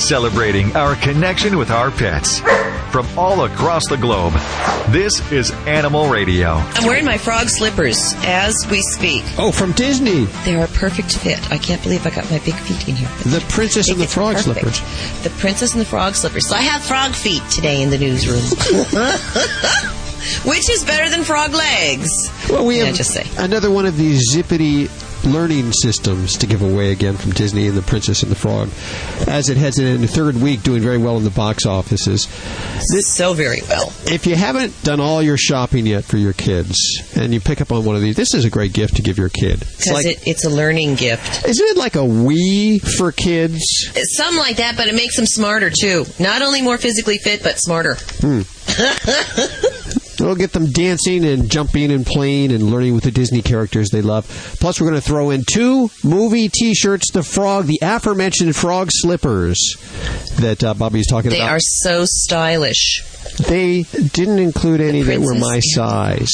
celebrating our connection with our pets. From all across the globe, this is Animal Radio. I'm wearing my frog slippers as we speak. Oh, from Disney. They are a perfect fit. I can't believe I got my big feet in here. The Princess and the Frog perfect. Slippers. The princess and the frog slippers. So I have frog feet today in the newsroom. Which is better than frog legs? Well, we Yeah, have just say. another one of these zippity learning systems to give away again from Disney and the Princess and the Frog, as it heads into the third week, doing very well in the box offices. This, So very well. If you haven't done all your shopping yet for your kids, and you pick up on one of these, this is a great gift to give your kid. Because like, it, it's a learning gift. isn't it like a Wii for kids? It's something like that, but it makes them smarter too. Not only more physically fit, but smarter. Hmm. It'll get them dancing and jumping and playing and learning with the Disney characters they love. Plus, we're going to throw in two movie T-shirts. The frog, the aforementioned frog slippers that uh, Bobby's talking They about. They are so stylish. They didn't include any that were my size.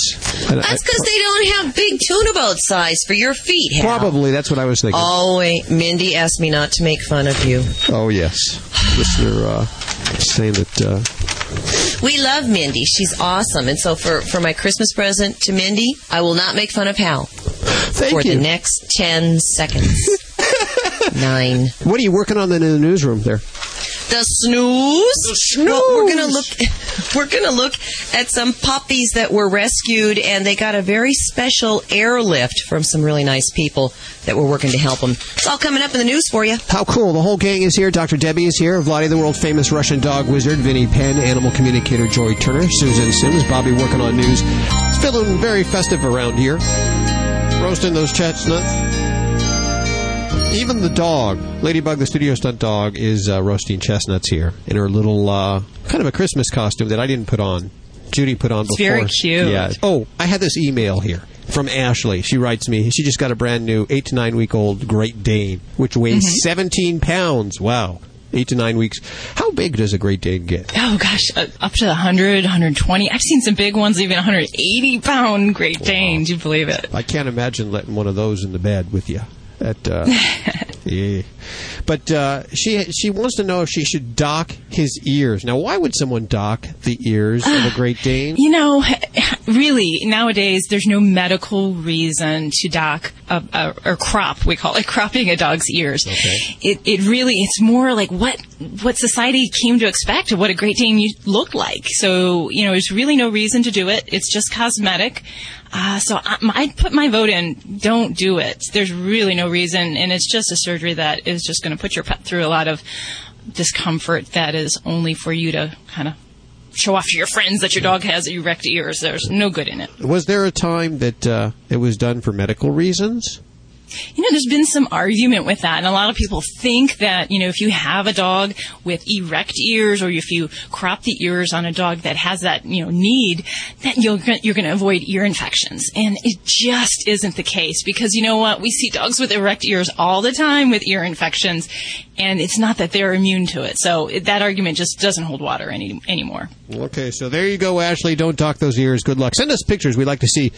That's because they don't have big tuna boat size for your feet. Hal. probably that's what I was thinking. Oh wait, Mindy asked me not to make fun of you. Oh yes, listener uh, saying that. Uh, We love Mindy. She's awesome. And so for, for my Christmas present to Mindy, I will not make fun of Hal thank for you. the next 10 seconds. Nine. what are you working on then in the newsroom there? The snooze. The snooze. Well, we're gonna look. We're gonna look at some puppies that were rescued, and they got a very special airlift from some really nice people that were working to help them. It's all coming up in the news for you. How cool. The whole gang is here. Dr. Debbie is here. Vladae, the world famous Russian dog wizard. Vinnie Penn, animal communicator Joy Turner. Susan Sims. Bobby working on news. It's feeling very festive around here. Roasting those chestnuts. Even the dog, Ladybug, the studio stunt dog, is uh, roasting chestnuts here in her little, uh, kind of a Christmas costume that I didn't put on. Judy put on It's before. very cute. Yeah. Oh, I had this email here from Ashley. She writes me. She just got a brand new eight to nine week old Great Dane, which weighs Mm-hmm. 17 pounds. Wow. Eight to nine weeks. How big does a Great Dane get? Oh gosh, uh, up to 100, 120. I've seen some big ones, even 180 pound Great Danes. You believe it? I can't imagine letting one of those in the bed with you. At, uh, yeah. But uh, she she wants to know if she should dock his ears. Now, why would someone dock the ears of a Great Dane? You know, really, nowadays there's no medical reason to dock a, a, or crop. We call it cropping a dog's ears. Okay. It it really it's more like what what society came to expect of what a Great Dane looked like. So you know, there's really no reason to do it. It's just cosmetic. Uh, so I, I'd put my vote in. Don't do it. There's really no reason, and it's just a surgery that is just going to put your pet through a lot of discomfort that is only for you to kind of show off to your friends that your dog has erect ears. There's no good in it. Was there a time that uh, it was done for medical reasons? You know, there's been some argument with that, and a lot of people think that, you know, if you have a dog with erect ears or if you crop the ears on a dog that has that, you know, need, that you're, you're going to avoid ear infections. And it just isn't the case because, you know what, we see dogs with erect ears all the time with ear infections, and it's not that they're immune to it. So it, that argument just doesn't hold water any, anymore. Okay, so there you go, Ashley. Don't dock those ears. Good luck. Send us pictures. We'd like to see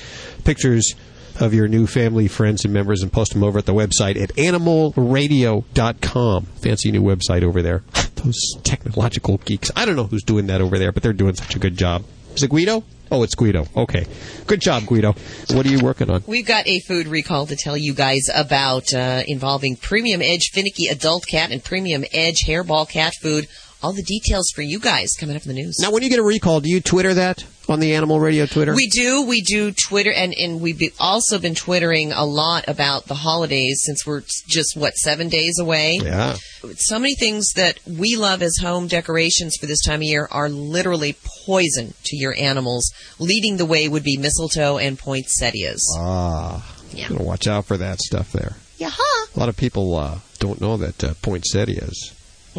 pictures of your new family, friends, and members and post them over at the website at animalradio.com. Fancy new website over there. Those technological geeks. I don't know who's doing that over there, but they're doing such a good job. Is it Guido? Oh, it's Guido. Okay. Good job, Guido. What are you working on? We've got a food recall to tell you guys about uh, involving Premium Edge Finicky Adult Cat and Premium Edge Hairball Cat Food. All the details for you guys coming up in the news. Now, when you get a recall, do you Twitter that on the Animal Radio Twitter? We do. We do Twitter, and, and we've be- also been twittering a lot about the holidays since we're just, what, seven days away? yeah. So many things that we love as home decorations for this time of year are literally poison to your animals. Leading the way would be mistletoe and poinsettias. Ah. Yeah. Watch out for that stuff there. Yaha! A lot of people uh, don't know that uh, poinsettias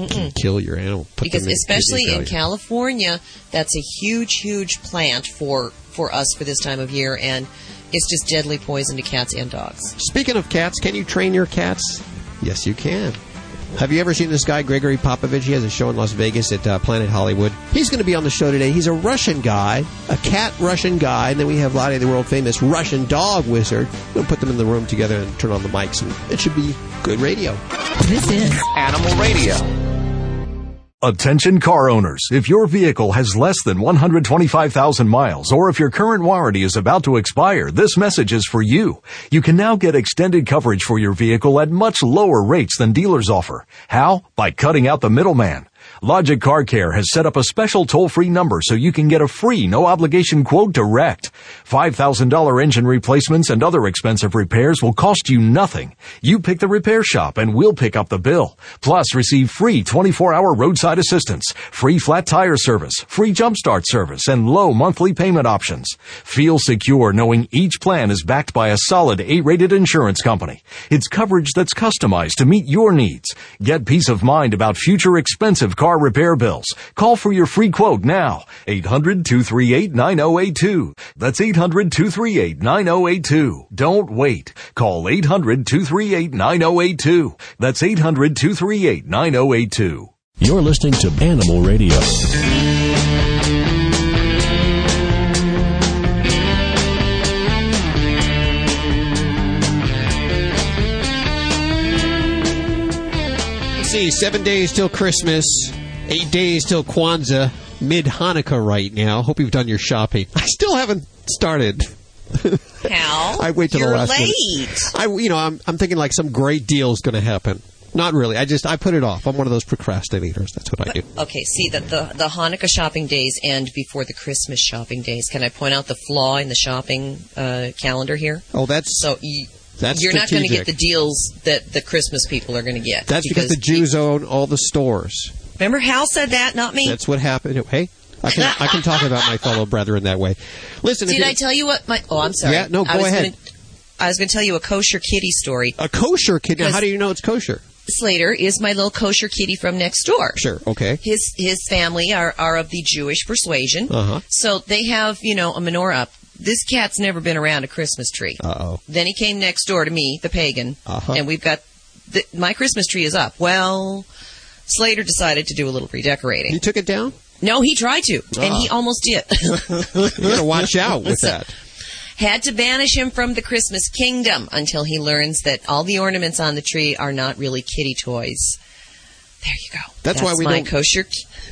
can kill your animal. Put Because them in especially in. California, that's a huge, huge plant for, for us for this time of year, and it's just deadly poison to cats and dogs. Speaking of cats, can you train your cats? Yes, you can. Have you ever seen this guy, Gregory Popovich? He has a show in Las Vegas at uh, Planet Hollywood. He's going to be on the show today. He's a Russian guy, a cat Russian guy, and then we have Lottie, the world famous Russian dog wizard. We'll put them in the room together and turn on the mics, and it should be good radio. This is Animal Radio. Attention car owners. If your vehicle has less than 125,000 miles or if your current warranty is about to expire, this message is for you. You can now get extended coverage for your vehicle at much lower rates than dealers offer. How? By cutting out the middleman. Logic Car Care has set up a special toll-free number so you can get a free, no-obligation quote direct. $5,000 engine replacements and other expensive repairs will cost you nothing. You pick the repair shop and we'll pick up the bill. Plus, receive free 24-hour roadside assistance, free flat tire service, free jump start service, and low monthly payment options. Feel secure knowing each plan is backed by a solid A-rated insurance company. It's coverage that's customized to meet your needs. Get peace of mind about future expensive car repair bills. Call for your free quote now. 800-238-9082. That's 800-238-9082. Don't wait. Call 800-238-9082. That's 800-238-9082. You're listening to Animal Radio. See, seven days till Christmas, eight days till Kwanzaa, mid Hanukkah right now. Hope you've done your shopping. I still haven't started. Hal, I wait till you're the last late. minute. I, you know, I'm, I'm thinking like some great deal is going to happen. Not really. I just I put it off. I'm one of those procrastinators. That's what I do. Okay, see that the the Hanukkah shopping days end before the Christmas shopping days. Can I point out the flaw in the shopping uh, calendar here? Oh, that's So you, That's you're not going to get the deals that the Christmas people are going to get. that's because, the Jews own all the stores. Remember, Hal said that, not me. That's what happened. Hey, I can I can talk about my fellow brethren that way. Listen, Did I tell you what my? Oh, I'm sorry. Yeah, no, I go was ahead. Gonna, I was going to tell you a kosher kitty story. a kosher kitty. Now, how do you know it's kosher? Slater is my little kosher kitty from next door. Sure. Okay. His his family are, are of the Jewish persuasion, Uh-huh. so they have you know a menorah up. This cat's never been around a Christmas tree. Uh oh. Then he came next door to me, the pagan, Uh-huh. and we've got the, my Christmas tree is up. Well, Slater decided to do a little redecorating. You took it down. No, he tried to, and Ah. he almost did. You got to watch out with that. Had to banish him from the Christmas kingdom until he learns that all the ornaments on the tree are not really kitty toys. There you go. That's why we don't- kosher.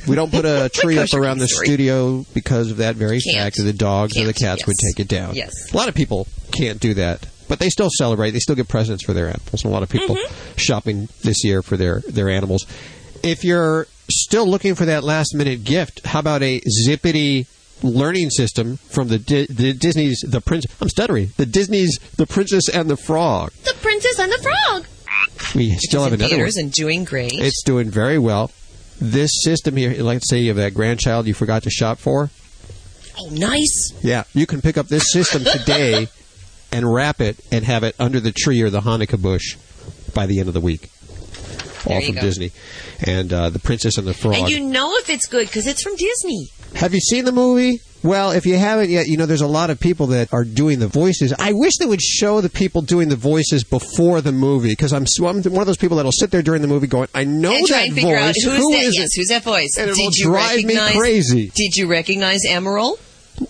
We don't put a tree up around the studio because of that very Can't. fact that the dogs or the Can't, cats would take it down. Yes. A lot of people can't do that, but they still celebrate. They still get presents for their animals. And a lot of people Mm-hmm. shopping this year for their their animals. If you're still looking for that last minute gift, how about a zippity learning system from the Di- the Disney's the Prince? I'm stuttering. The Disney's The Princess and the Frog. The Princess and the Frog. We still have in another one. theaters and doing great. It's doing very well. This system here, let's say you have that grandchild you forgot to shop for. oh, nice. Yeah, you can pick up this system today and wrap it and have it under the tree or the Hanukkah bush by the end of the week. All from go. Disney. And uh, The Princess and the Frog. And you know if it's good because it's from Disney. have you seen the movie? Well, if you haven't yet, you know there's a lot of people that are doing the voices. I wish they would show the people doing the voices before the movie because I'm, I'm one of those people that'll sit there during the movie going, "I know and try that and voice. out who's Who that. is yes, it?" who's that voice? And it did will you drive me crazy. Did you recognize Emeril?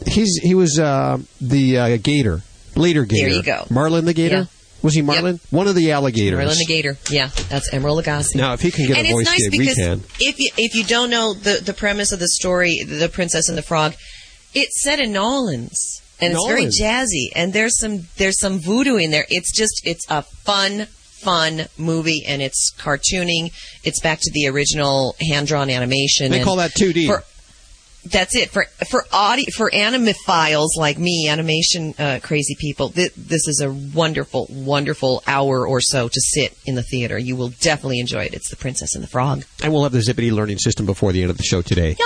He's he was uh, the uh, gator, leader gator. There you go. Marlon the gator. Yeah. Was he Marlon? One of the alligators. Merlin the Gator. Yeah, that's Emeril Lagasse. Now, if he can get and a voice it's nice gig, we because can. if you if you don't know the the premise of the story, the Princess and the Frog, it's set in New Orleans and it's very jazzy and there's some there's some voodoo in there. It's just it's a fun fun movie and it's cartooning. It's back to the original hand drawn animation. They and call that 2D. For, that's it for for audi for animophiles like me, animation uh, crazy people. Th- this is a wonderful, wonderful hour or so to sit in the theater. You will definitely enjoy it. It's The Princess and the Frog. And we'll have the Zippity learning system before the end of the show today.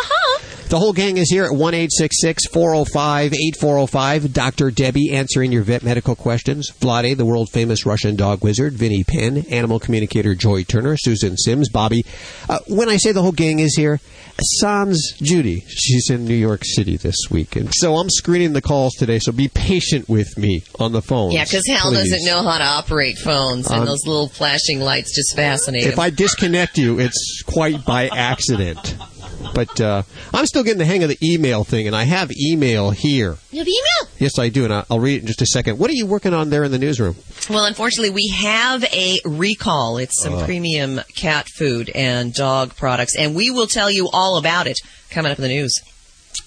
The whole gang is here at 1 405 8405. Dr. Debbie answering your vet medical questions. Vladae, the world famous Russian dog wizard. Vinnie Penn, animal communicator Joy Turner. Susan Sims, Bobby. Uh, when I say the whole gang is here, Sans Judy. She's in New York City this week. And so I'm screening the calls today, so be patient with me on the phone. Yeah, because Hal doesn't know how to operate phones, and Um, those little flashing lights just fascinate If him. I disconnect you, it's quite by accident. But uh, I'm still getting the hang of the email thing, and I have email here. You have email? Yes, I do, and I'll read it in just a second. What are you working on there in the newsroom? Well, unfortunately, we have a recall. It's some premium cat food and dog products, and we will tell you all about it coming up in the news.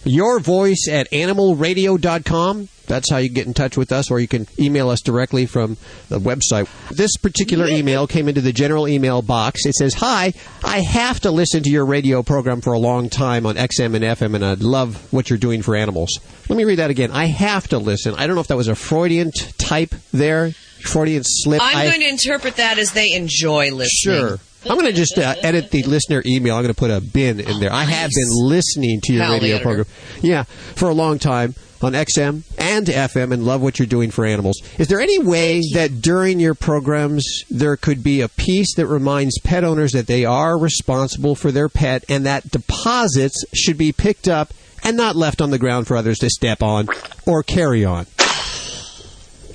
Your voice at animalradio.com. That's how you get in touch with us, or you can email us directly from the website. This particular email came into the general email box. It says, Hi, I have to listen to your radio program for a long time on XM and FM, and I love what you're doing for animals. Let me read that again. I have to listen. I don't know if that was a Freudian type there, Freudian slip. I'm I- going to interpret that as they enjoy listening. Sure. I'm going to just uh, edit the listener email. I'm going to put a bin in there. I have been listening to your radio program. Yeah, for a long time on XM and FM and love what you're doing for animals. Is there any way that during your programs there could be a piece that reminds pet owners that they are responsible for their pet and that deposits should be picked up and not left on the ground for others to step on or carry on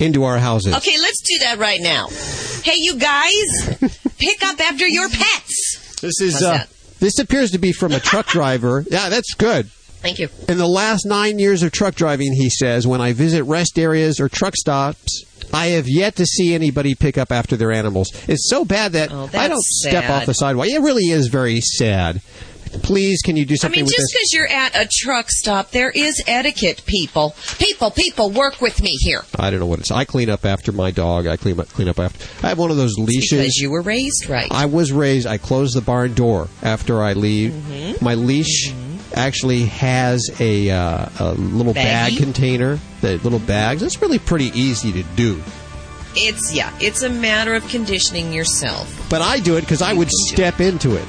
into our houses? Okay, let's do that right now. Hey, you guys, pick up after your pets. This is uh, this appears to be from a truck driver. Yeah, that's good. Thank you. In the last nine years of truck driving, he says, when I visit rest areas or truck stops, I have yet to see anybody pick up after their animals. It's so bad that Oh, I don't step off the sidewalk. It really is very sad. Please, can you do something? I mean, just because you're at a truck stop, there is etiquette, people. People, people, work with me here. I don't know what it's. I clean up after my dog. I clean up, clean up after. I have one of those leashes. Because you were raised right. I was raised. I close the barn door after I leave. Mm-hmm. My leash actually has a, uh, a little bag container. The little bags. It's really pretty easy to do. It's, yeah, it's a matter of conditioning yourself. But I do it because I would step into it.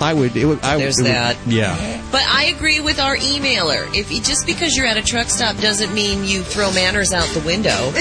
I would. It would. I, There's it would- that. yeah. But I agree with our emailer. If you, just because you're at a truck stop doesn't mean you throw manners out the window.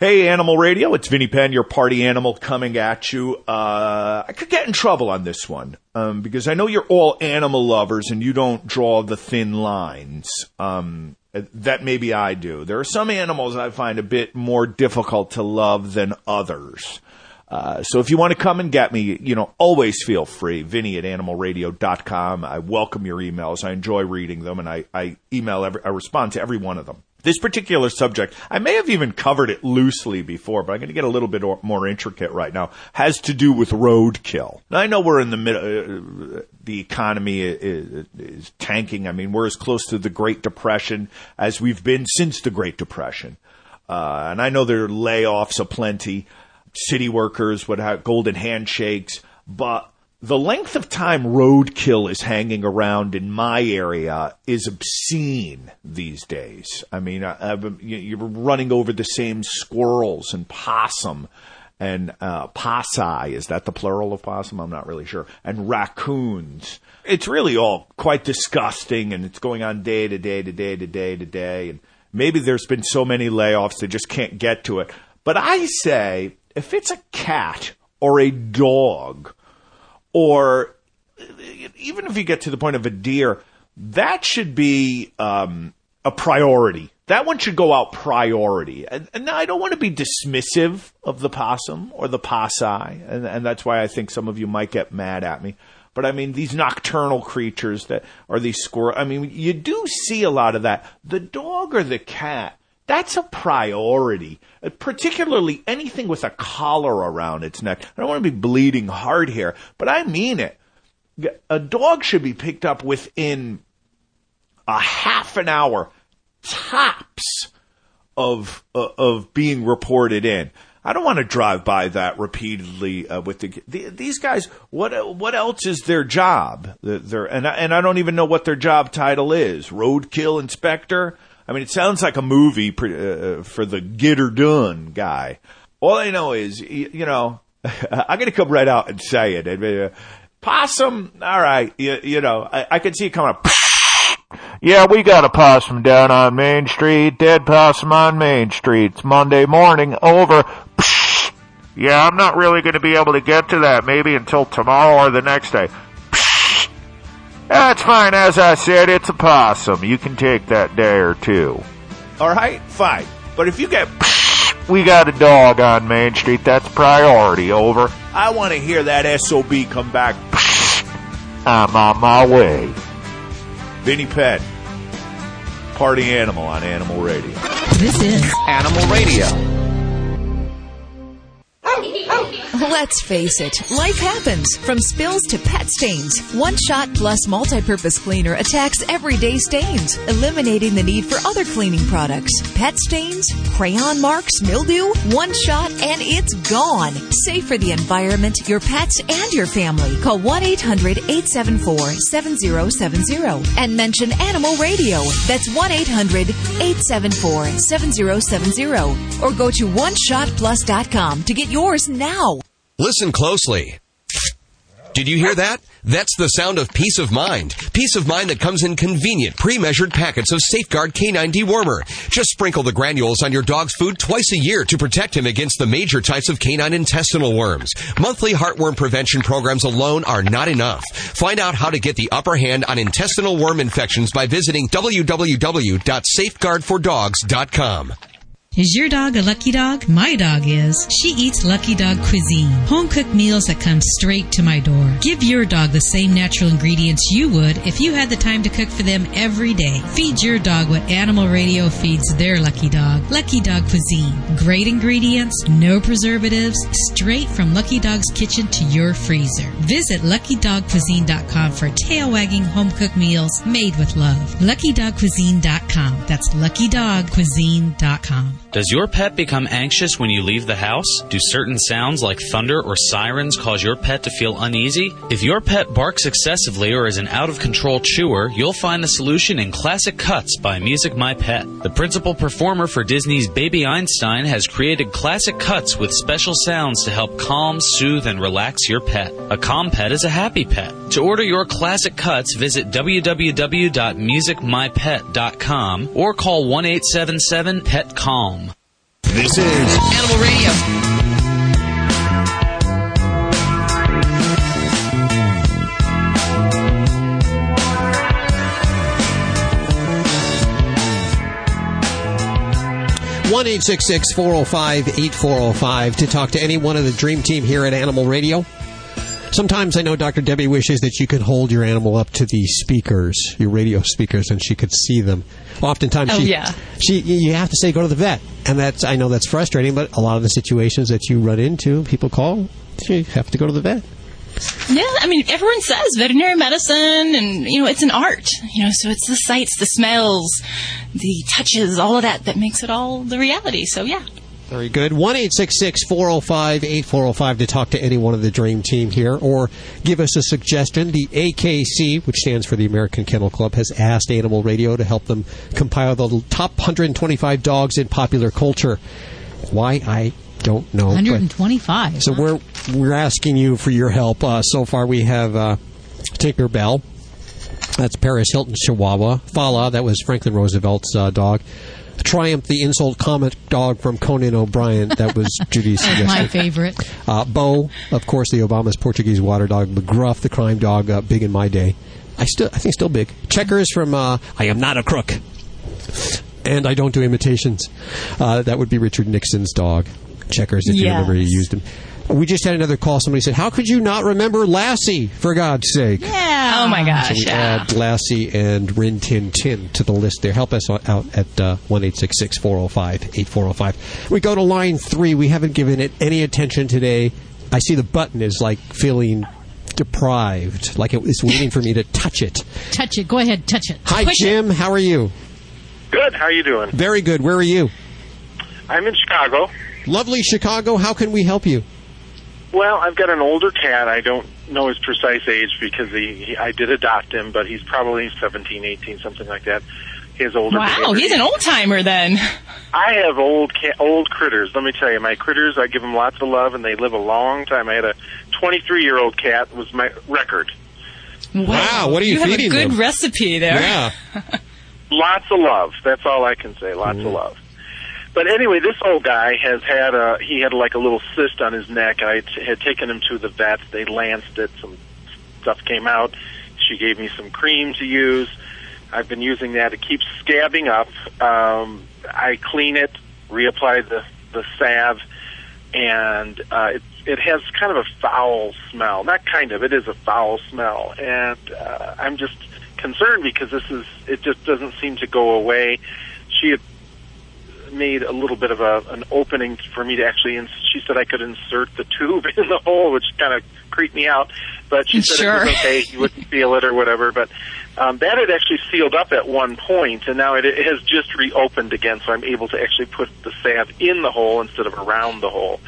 Hey, Animal Radio, it's Vinnie Penn, your party animal, coming at you. Uh, I could get in trouble on this one um, because I know you're all animal lovers and you don't draw the thin lines. Um, that maybe I do. There are some animals I find a bit more difficult to love than others. Uh, so if you want to come and get me, you know, always feel free. Vinny at animalradio.com. I welcome your emails. I enjoy reading them and I, I email every, I respond to every one of them. This particular subject, I may have even covered it loosely before, but I'm going to get a little bit more intricate right now, has to do with roadkill. Now, I know we're in the middle, uh, the economy is, is tanking. I mean, we're as close to the Great Depression as we've been since the Great Depression. Uh, and I know there are layoffs aplenty. City workers would have golden handshakes, but the length of time roadkill is hanging around in my area is obscene these days. I mean, I, you- you're running over the same squirrels and possum and uh, possum. Is that the plural of possum? I'm not really sure. And raccoons. It's really all quite disgusting, and it's going on day to day to day to day to day. And maybe there's been so many layoffs they just can't get to it. But I say, if it's a cat or a dog or even if you get to the point of a deer, that should be um, a priority. That one should go out priority. And, and I don't want to be dismissive of the possum or the possi, and, and that's why I think some of you might get mad at me. But I mean, these nocturnal creatures that are these squirrel. I mean, you do see a lot of that. The dog or the cat, that's a priority. Particularly anything with a collar around its neck. I don't want to be bleeding hard here, but I mean it. A dog should be picked up within a half an hour tops of uh, of being reported in. I don't want to drive by that repeatedly uh, with the, the these guys. What what else is their job? The- Their and I, and I don't even know what their job title is. Roadkill inspector. I mean, it sounds like a movie pre- uh, for the get her done guy. All I know is, you, know, I'm going to come right out and say it. Uh, possum, all right, you, you know, I, I can see it coming up. Yeah, we got a possum down on Main Street. Dead possum on Main Street. It's Monday morning. Over. Yeah, I'm not really going to be able to get to that maybe until tomorrow or the next day. That's fine. As I said, it's a possum. You can take that day or two. All right, fine. But if you get we got a dog on Main Street. That's priority. Over. I want to hear that SOB come back. I'm on my way. Vinnie Penn, party animal on Animal Radio. This is Animal Radio. Oh, oh. Let's face it, life happens from spills to pet stains. One Shot Plus multi-purpose cleaner attacks everyday stains, eliminating the need for other cleaning products. Pet stains, crayon marks, mildew, one shot and it's gone. Safe for the environment, your pets and your family. Call 1-800-874-7070 and mention Animal Radio. That's 1-800-874-7070 or go to oneshotplus.com to get yours now. Listen closely. Did you hear that? That's the sound of peace of mind. Peace of mind that comes in convenient, pre-measured packets of Safeguard Canine Dewormer. Just sprinkle the granules on your dog's food twice a year to protect him against the major types of canine intestinal worms. Monthly heartworm prevention programs alone are not enough. Find out how to get the upper hand on intestinal worm infections by visiting www.safeguardfordogs.com. Is your dog a lucky dog? My dog is. She eats Lucky Dog cuisine, home cooked meals that come straight to my door. Give your dog the same natural ingredients you would if you had the time to cook for them every day. Feed your dog what Animal Radio feeds their lucky dog. Lucky Dog cuisine. Great ingredients, no preservatives, straight from Lucky Dog's kitchen to your freezer. Visit luckydogcuisine.com for tail wagging home cooked meals made with love. luckydogcuisine.com. That's luckydogcuisine.com. Does your pet become anxious when you leave the house? Do certain sounds like thunder or sirens cause your pet to feel uneasy? If your pet barks excessively or is an out of control chewer, you'll find the solution in Classic Cuts by Music My Pet. The principal performer for Disney's Baby Einstein has created Classic Cuts with special sounds to help calm, soothe, and relax your pet. A calm pet is a happy pet. To order your Classic Cuts, visit www.musicmypet.com or call 1 877 PET CALM. This is Animal Radio. One eight six six four zero five eight four zero five to talk to any one of the Dream Team here at Animal Radio. Sometimes I know Dr. Debbie wishes that you could hold your animal up to the speakers, your radio speakers, and she could see them. Oftentimes, Oh, she, yeah. she, you have to say go to the vet, and that's I know that's frustrating. But a lot of the situations that you run into, people call, you have to go to the vet. Yeah, I mean, everyone says veterinary medicine, and you know, it's an art. You know, so it's the sights, the smells, the touches, all of that that makes it all the reality. So yeah. Very good. One eight six six four zero five eight four zero five to talk to any one of the Dream Team here, or give us a suggestion. The AKC, which stands for the American Kennel Club, has asked Animal Radio to help them compile the top 125 dogs in popular culture. Why I don't know. but- 125. so we're we're asking you for your help. Uh, so far, we have uh, Tinker Bell. That's Paris Hilton Chihuahua. Fala, that was Franklin Roosevelt's uh, dog. Triumph, the insult comic dog from Conan O'Brien. That was Judy's That's my favorite. Uh, Bo, of course, the Obama's Portuguese water dog. McGruff, the crime dog, uh, big in my day. I still, I think, still big. Checkers from uh, I am not a crook, and I don't do imitations. Uh, that would be Richard Nixon's dog. Checkers, if you remember, he used him. We just had another call. Somebody said, "How could you not remember Lassie? For God's sake!" Yeah. Oh my So gosh. we Yeah. add Lassie and Rin Tin Tin to the list there. Help us out at uh, one eight six six four zero five eight four zero five. We go to line three. We haven't given it any attention today. I see the button is like feeling deprived, like it's waiting for me to touch it. Touch it. Go ahead, touch it. Hi, Push it. Jim. How are you? Good. How are you doing? Very good. Where are you? I'm in Chicago. Lovely Chicago. How can we help you? Well, I've got an older cat. I don't know his precise age because he, he I did adopt him, but he's probably 17, 18, something like that. His older. Wow, behavior. he's an old timer then. I have old cat, old critters. Let me tell you, my critters. I give them lots of love, and they live a long time. I had a 23 year old cat was my record. Wow, what are you You have a good them? recipe there. Yeah. Lots of love. That's all I can say. Lots of mm. love. But anyway, this old guy has had a he had like a little cyst on his neck. I had taken him to the vet. They lanced it. Some stuff came out. She gave me some cream to use. I've been using that. It keeps scabbing up. Um, I clean it, reapply the the salve, and uh, it it has kind of a foul smell. Not kind of, it is a foul smell, and uh, I'm just concerned because this is it just doesn't seem to go away. She had made a little bit of a an opening for me to actually. Ins- she said I could insert the tube in the hole, which kind of creeped me out. But she said Sure. it was okay. You wouldn't feel it or whatever. But um, that had actually sealed up at one point, and now it, it has just reopened again. So I'm able to actually put the salve in the hole instead of around the hole.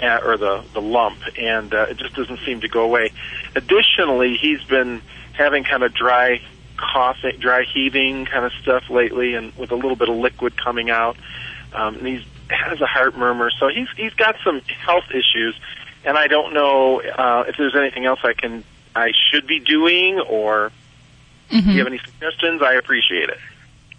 Uh, or the the lump, and uh, it just doesn't seem to go away. Additionally, he's been having kind of dry coughing, dry heaving kind of stuff lately, and with a little bit of liquid coming out. Um, and he's has a heart murmur, so he's he's got some health issues, and I don't know uh, if there's anything else I can I should be doing, or if you have any suggestions. I appreciate it.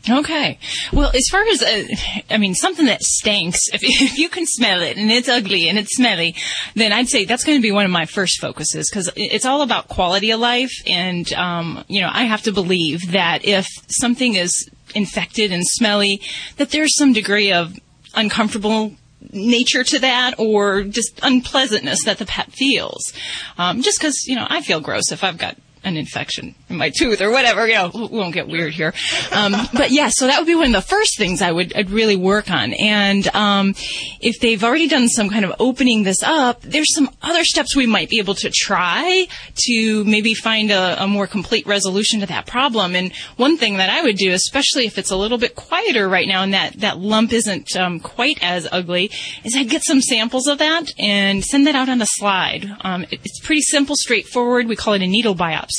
Okay. Well, as far as, uh, I mean, something that stinks, if, if you can smell it and it's ugly and it's smelly, then I'd say that's going to be one of my first focuses because it's all about quality of life. And, um, you know, I have to believe that if something is infected and smelly, that there's some degree of uncomfortable nature to that or just unpleasantness that the pet feels. Um, just because, you know, I feel gross if I've got an infection in my tooth or whatever. You know, we won't get weird here. Um, but yeah, so that would be one of the first things I would I'd really work on. And um, if they've already done some kind of opening this up, there's some other steps we might be able to try to maybe find a, a more complete resolution to that problem. And one thing that I would do, especially if it's a little bit quieter right now and that that lump isn't um, quite as ugly, is I'd get some samples of that and send that out on a slide. Um, it- it's pretty simple, straightforward. We call it a needle biopsy.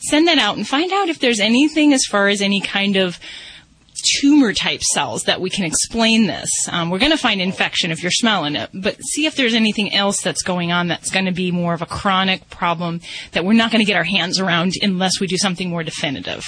Send that out and find out if there's anything as far as any kind of tumor type cells that we can explain this. Um, we're going to find infection if you're smelling it, but see if there's anything else that's going on that's going to be more of a chronic problem that we're not going to get our hands around unless we do something more definitive.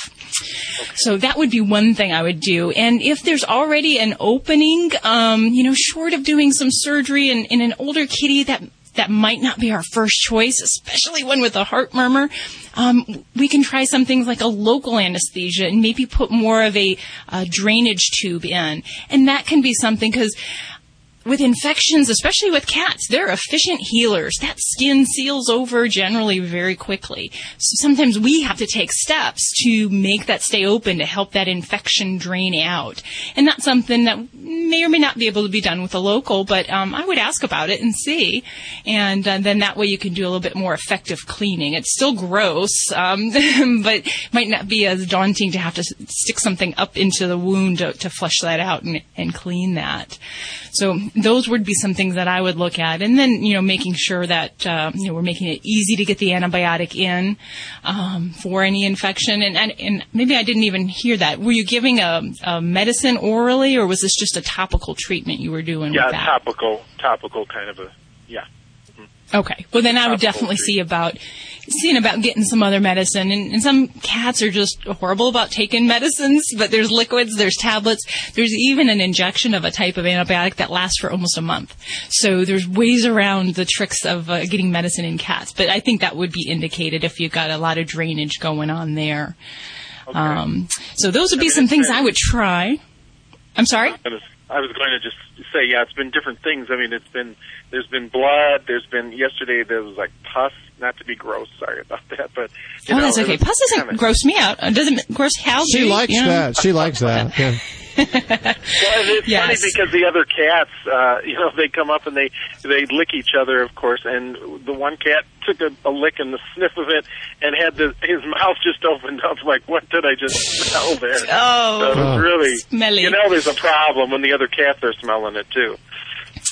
So that would be one thing I would do. And if there's already an opening, um, you know, short of doing some surgery in, in an older kitty that that might not be our first choice, especially one with a heart murmur. Um, we can try some things like a local anesthesia and maybe put more of a, uh drainage tube in. And that can be something because with infections, especially with cats, they're efficient healers. That skin seals over generally very quickly. So sometimes we have to take steps to make that stay open to help that infection drain out. And that's something that may or may not be able to be done with a local, but um, I would ask about it and see. And uh, then that way you can do a little bit more effective cleaning. It's still gross, um, but might not be as daunting to have to stick something up into the wound to, to flush that out and, and clean that. So those would be some things that I would look at, and then you know making sure that uh, you know we're making it easy to get the antibiotic in um, for any infection. And, and and maybe I didn't even hear that. Were you giving a, a medicine orally, or was this just a topical treatment you were doing Yeah, with that? topical, topical kind of a yeah. Okay. Well, then I would definitely see about seeing about getting some other medicine. And, and some cats are just horrible about taking medicines, but there's liquids, there's tablets, there's even an injection of a type of antibiotic that lasts for almost a month. So there's ways around the tricks of uh, getting medicine in cats. But I think that would be indicated if you've got a lot of drainage going on there. Um, so those would be some things I would try. I'm sorry. I was going to just say, yeah, it's been different things. I mean, it's been there's been blood. There's been yesterday there was like pus. Not to be gross, sorry about that, but you oh, know, that's okay. was Pus doesn't kinda- gross me out. Doesn't gross Hal? She likes You know? that. She likes that. Yeah. Well, it's Yes. funny because the other cats, uh, you know, they come up and they they lick each other, of course. And the one cat took a, a lick and the sniff of it, and had the, his mouth just opened up, like, "What did I just smell there?" Oh, so it was really, smelly. you know, there's a problem when the other cats are smelling it too.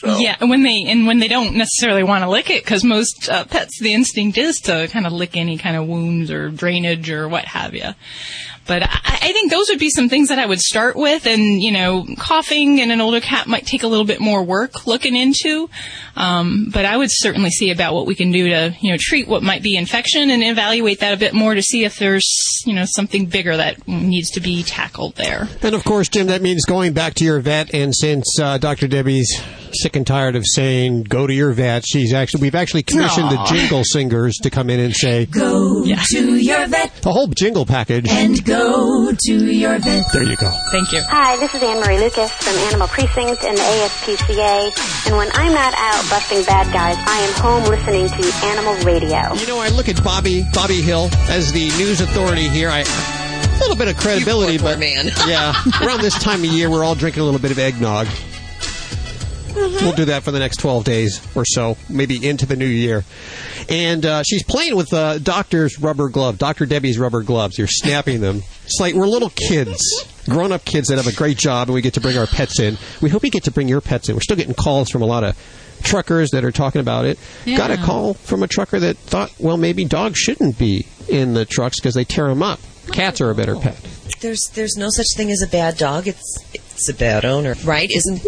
So. Yeah, and when they and when they don't necessarily want to lick it, because most uh, pets, the instinct is to kind of lick any kind of wounds or drainage or what have you. But I, I think those would be some things that I would start with, and you know, coughing in an older cat might take a little bit more work looking into. Um, but I would certainly see about what we can do to you know treat what might be infection and evaluate that a bit more to see if there's you know something bigger that needs to be tackled there. And of course, Jim, that means going back to your vet. And since uh, Dr. Debbie's sick and tired of saying "go to your vet," she's actually we've actually commissioned Aw. the jingle singers to come in and say Go to your vet the whole jingle package. and go Go to your vet. There you go. Thank you. Hi, this is Annemarie Lucas from Animal Precinct and the ASPCA. And when I'm not out busting bad guys, I am home listening to Animal Radio. You know, I look at Bobby Bobby Hill as the news authority here. I a little bit of credibility, poor but man. yeah, around this time of year, we're all drinking a little bit of eggnog. We'll do that for the next 12 days or so, maybe into the new year. And uh, she's playing with uh, Doctor's rubber glove, Dr. Debbie's rubber gloves. You're snapping them. It's like we're little kids, grown up kids that have a great job, and we get to bring our pets in. We hope you get to bring your pets in. We're still getting calls from a lot of truckers that are talking about it. Yeah. Got a call from a trucker that thought, well, maybe dogs shouldn't be in the trucks because they tear them up. Cats are a better pet. There's there's no such thing as a bad dog. It's it's a bad owner, right? Isn't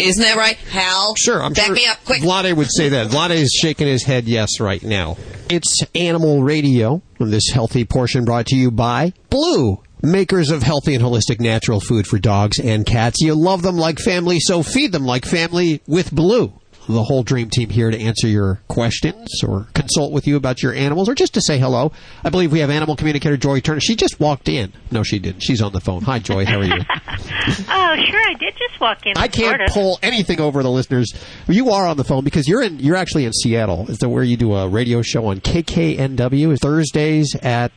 isn't that right, Hal? Sure, I'm Back sure me up, quick. Vladae would say that. Vladae is shaking his head yes right now. It's Animal Radio, and this healthy portion brought to you by Blue. Makers of healthy and holistic natural food for dogs and cats. You love them like family, so feed them like family with Blue. The whole dream team here to answer your questions or consult with you about your animals or just to say hello. I believe we have animal communicator Joy Turner. She just walked in. No, she didn't. She's on the phone. Hi, Joy. How are you? Oh, sure. I did just walk in. I can't pull anything over the listeners. You are on the phone because you're in. You're actually in Seattle. Is that where you do a radio show on KKNW Thursdays at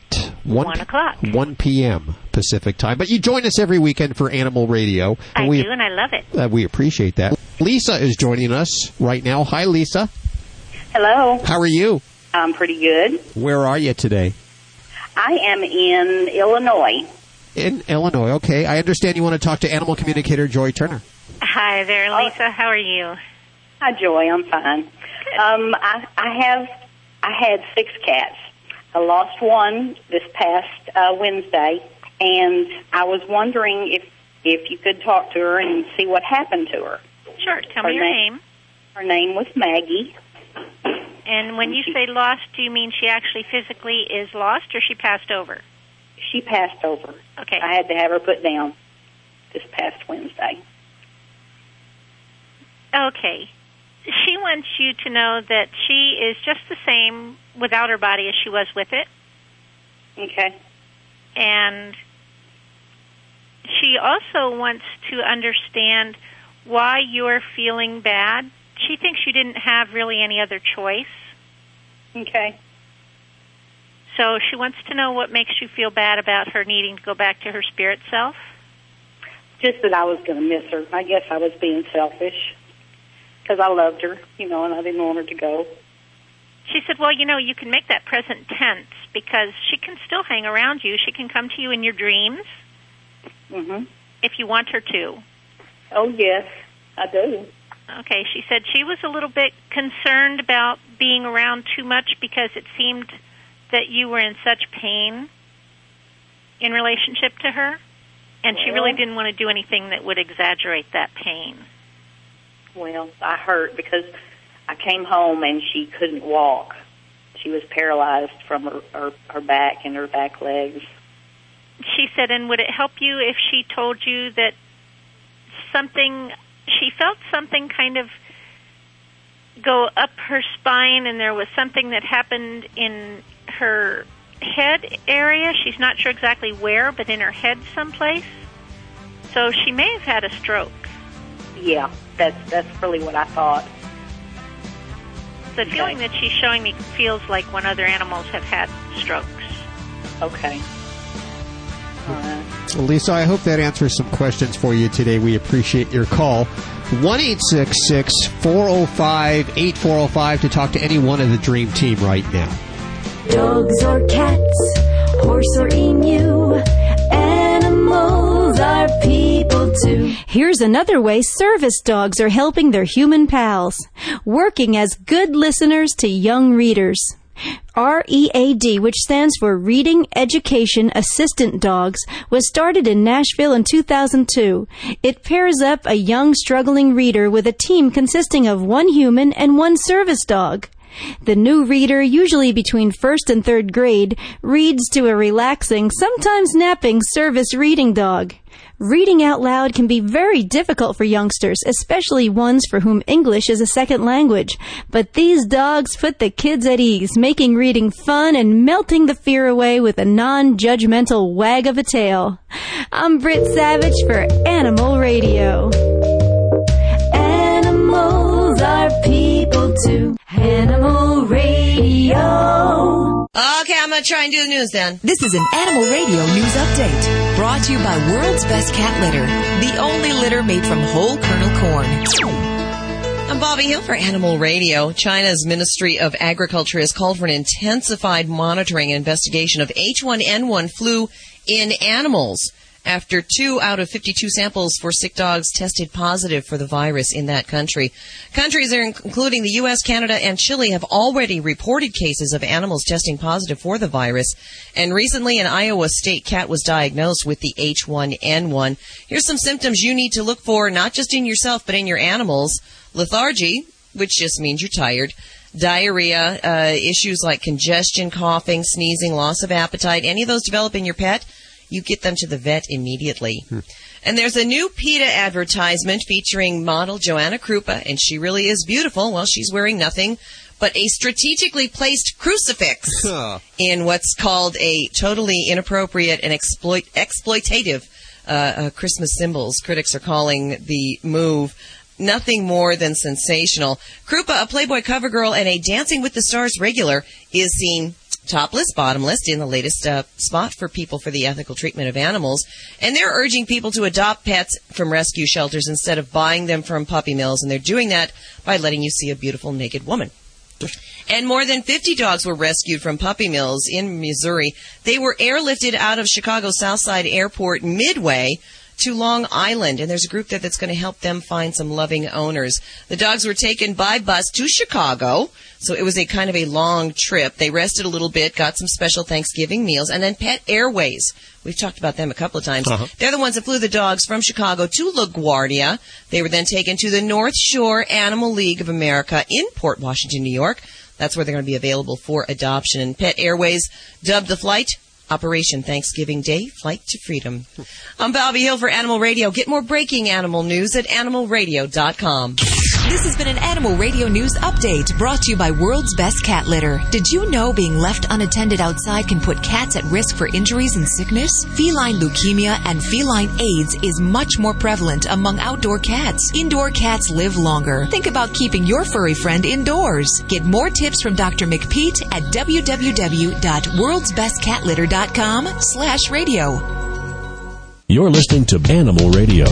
one, One o'clock. one p.m. Pacific time. But you join us every weekend for Animal Radio. I and we, do, and I love it. Uh, we appreciate that. Lisa is joining us right now. Hi, Lisa. Hello. How are you? I'm pretty good. Where are you today? I am in Illinois. In Illinois. Okay. I understand you want to talk to animal communicator Joy Turner. Hi there, Oh. Lisa. How are you? Hi, Joy. I'm fine. Um, I, I have, I had six cats. I lost one this past uh, Wednesday, and I was wondering if if you could talk to her and see what happened to her. Sure. Tell Her me your name- name. Her name was Maggie. And when you say lost, do you mean she actually physically is lost, or she passed over? She passed over. Okay. I had to have her put down this past Wednesday. Okay. She wants you to know that she is just the same without her body as she was with it. Okay. And she also wants to understand why you're feeling bad. She thinks you didn't have really any other choice. Okay. So she wants to know what makes you feel bad about her needing to go back to her spirit self. Just that I was going to miss her. I guess I was being selfish because I loved her, you know, and I didn't want her to go. She said, Well, you know, you can make that present tense because she can still hang around you. She can come to you in your dreams hmm if you want her to. Oh yes, I do. Okay, she said she was a little bit concerned about being around too much because it seemed that you were in such pain in relationship to her, and she really didn't want to do anything that would exaggerate that pain. Well, I hurt because I came home and she couldn't walk. She was paralyzed from her, her her back and her back legs. She said, and would it help you if she told you that something, she felt something kind of go up her spine and there was something that happened in her head area. She's not sure exactly where, but in her head someplace. So she may have had a stroke. Yeah, that's that's really what I thought. The feeling that she's showing me feels like when other animals have had strokes. Okay. Well, Lisa, I hope that answers some questions for you today. We appreciate your call. 1 405 8405 to talk to any one of the Dream Team right now. Dogs or cats, horse or emu, animals are people too. Here's another way service dogs are helping their human pals, working as good listeners to young readers. READ, which stands for Reading Education Assistant Dogs, was started in Nashville in 2002. It pairs up a young struggling reader with a team consisting of one human and one service dog. The new reader, usually between first and third grade, reads to a relaxing, sometimes napping service reading dog. Reading out loud can be very difficult for youngsters, especially ones for whom English is a second language. But these dogs put the kids at ease, making reading fun and melting the fear away with a non-judgmental wag of a tail. I'm Britt Savage for Animal Radio. Animals are people too. Animal Radio. Okay, I'm going to try and do the news then. This is an Animal Radio news update brought to you by World's Best Cat Litter, the only litter made from whole kernel corn. I'm Bobby Hill for Animal Radio. China's Ministry of Agriculture has called for an intensified monitoring and investigation of H1N1 flu in animals after two out of 52 samples for sick dogs tested positive for the virus in that country. Countries including the U.S., Canada, and Chile have already reported cases of animals testing positive for the virus. And recently, an Iowa state cat was diagnosed with the H1N1. Here's some symptoms you need to look for, not just in yourself, but in your animals. Lethargy, which just means you're tired diarrhea, uh, issues like congestion, coughing, sneezing, loss of appetite, any of those develop in your pet, you get them to the vet immediately. Hmm. And there's a new PETA advertisement featuring model Joanna Krupa, and she really is beautiful. Well, she's wearing nothing but a strategically placed crucifix Huh. in what's called a totally inappropriate and exploit exploitative uh, uh, Christmas symbols. Critics are calling the move nothing more than sensational. Krupa, a Playboy cover girl and a Dancing with the Stars regular, is seen topless, bottomless in the latest uh, spot for people for the ethical treatment of animals. And they're urging people to adopt pets from rescue shelters instead of buying them from puppy mills. And they're doing that by letting you see a beautiful naked woman. And more than 50 dogs were rescued from puppy mills in Missouri. They were airlifted out of Chicago's Southside Airport midway to Long Island, and there's a group there that's going to help them find some loving owners. The dogs were taken by bus to Chicago, so it was a kind of a long trip. They rested a little bit, got some special Thanksgiving meals, and then Pet Airways. We've talked about them a couple of times. Uh-huh. They're the ones that flew the dogs from Chicago to LaGuardia. They were then taken to the North Shore Animal League of America in Port Washington, New York. That's where they're going to be available for adoption. And Pet Airways dubbed the flight Operation Thanksgiving Day Flight to Freedom. I'm Bobby Hill for Animal Radio. Get more breaking animal news at animalradio.com. This has been an Animal Radio News Update brought to you by World's Best Cat Litter. Did you know being left unattended outside can put cats at risk for injuries and sickness? Feline leukemia and feline AIDS is much more prevalent among outdoor cats. Indoor cats live longer. Think about keeping your furry friend indoors. Get more tips from Dr. McPeat at www.worldsbestcatlitter.com slash radio. You're listening to Animal Radio.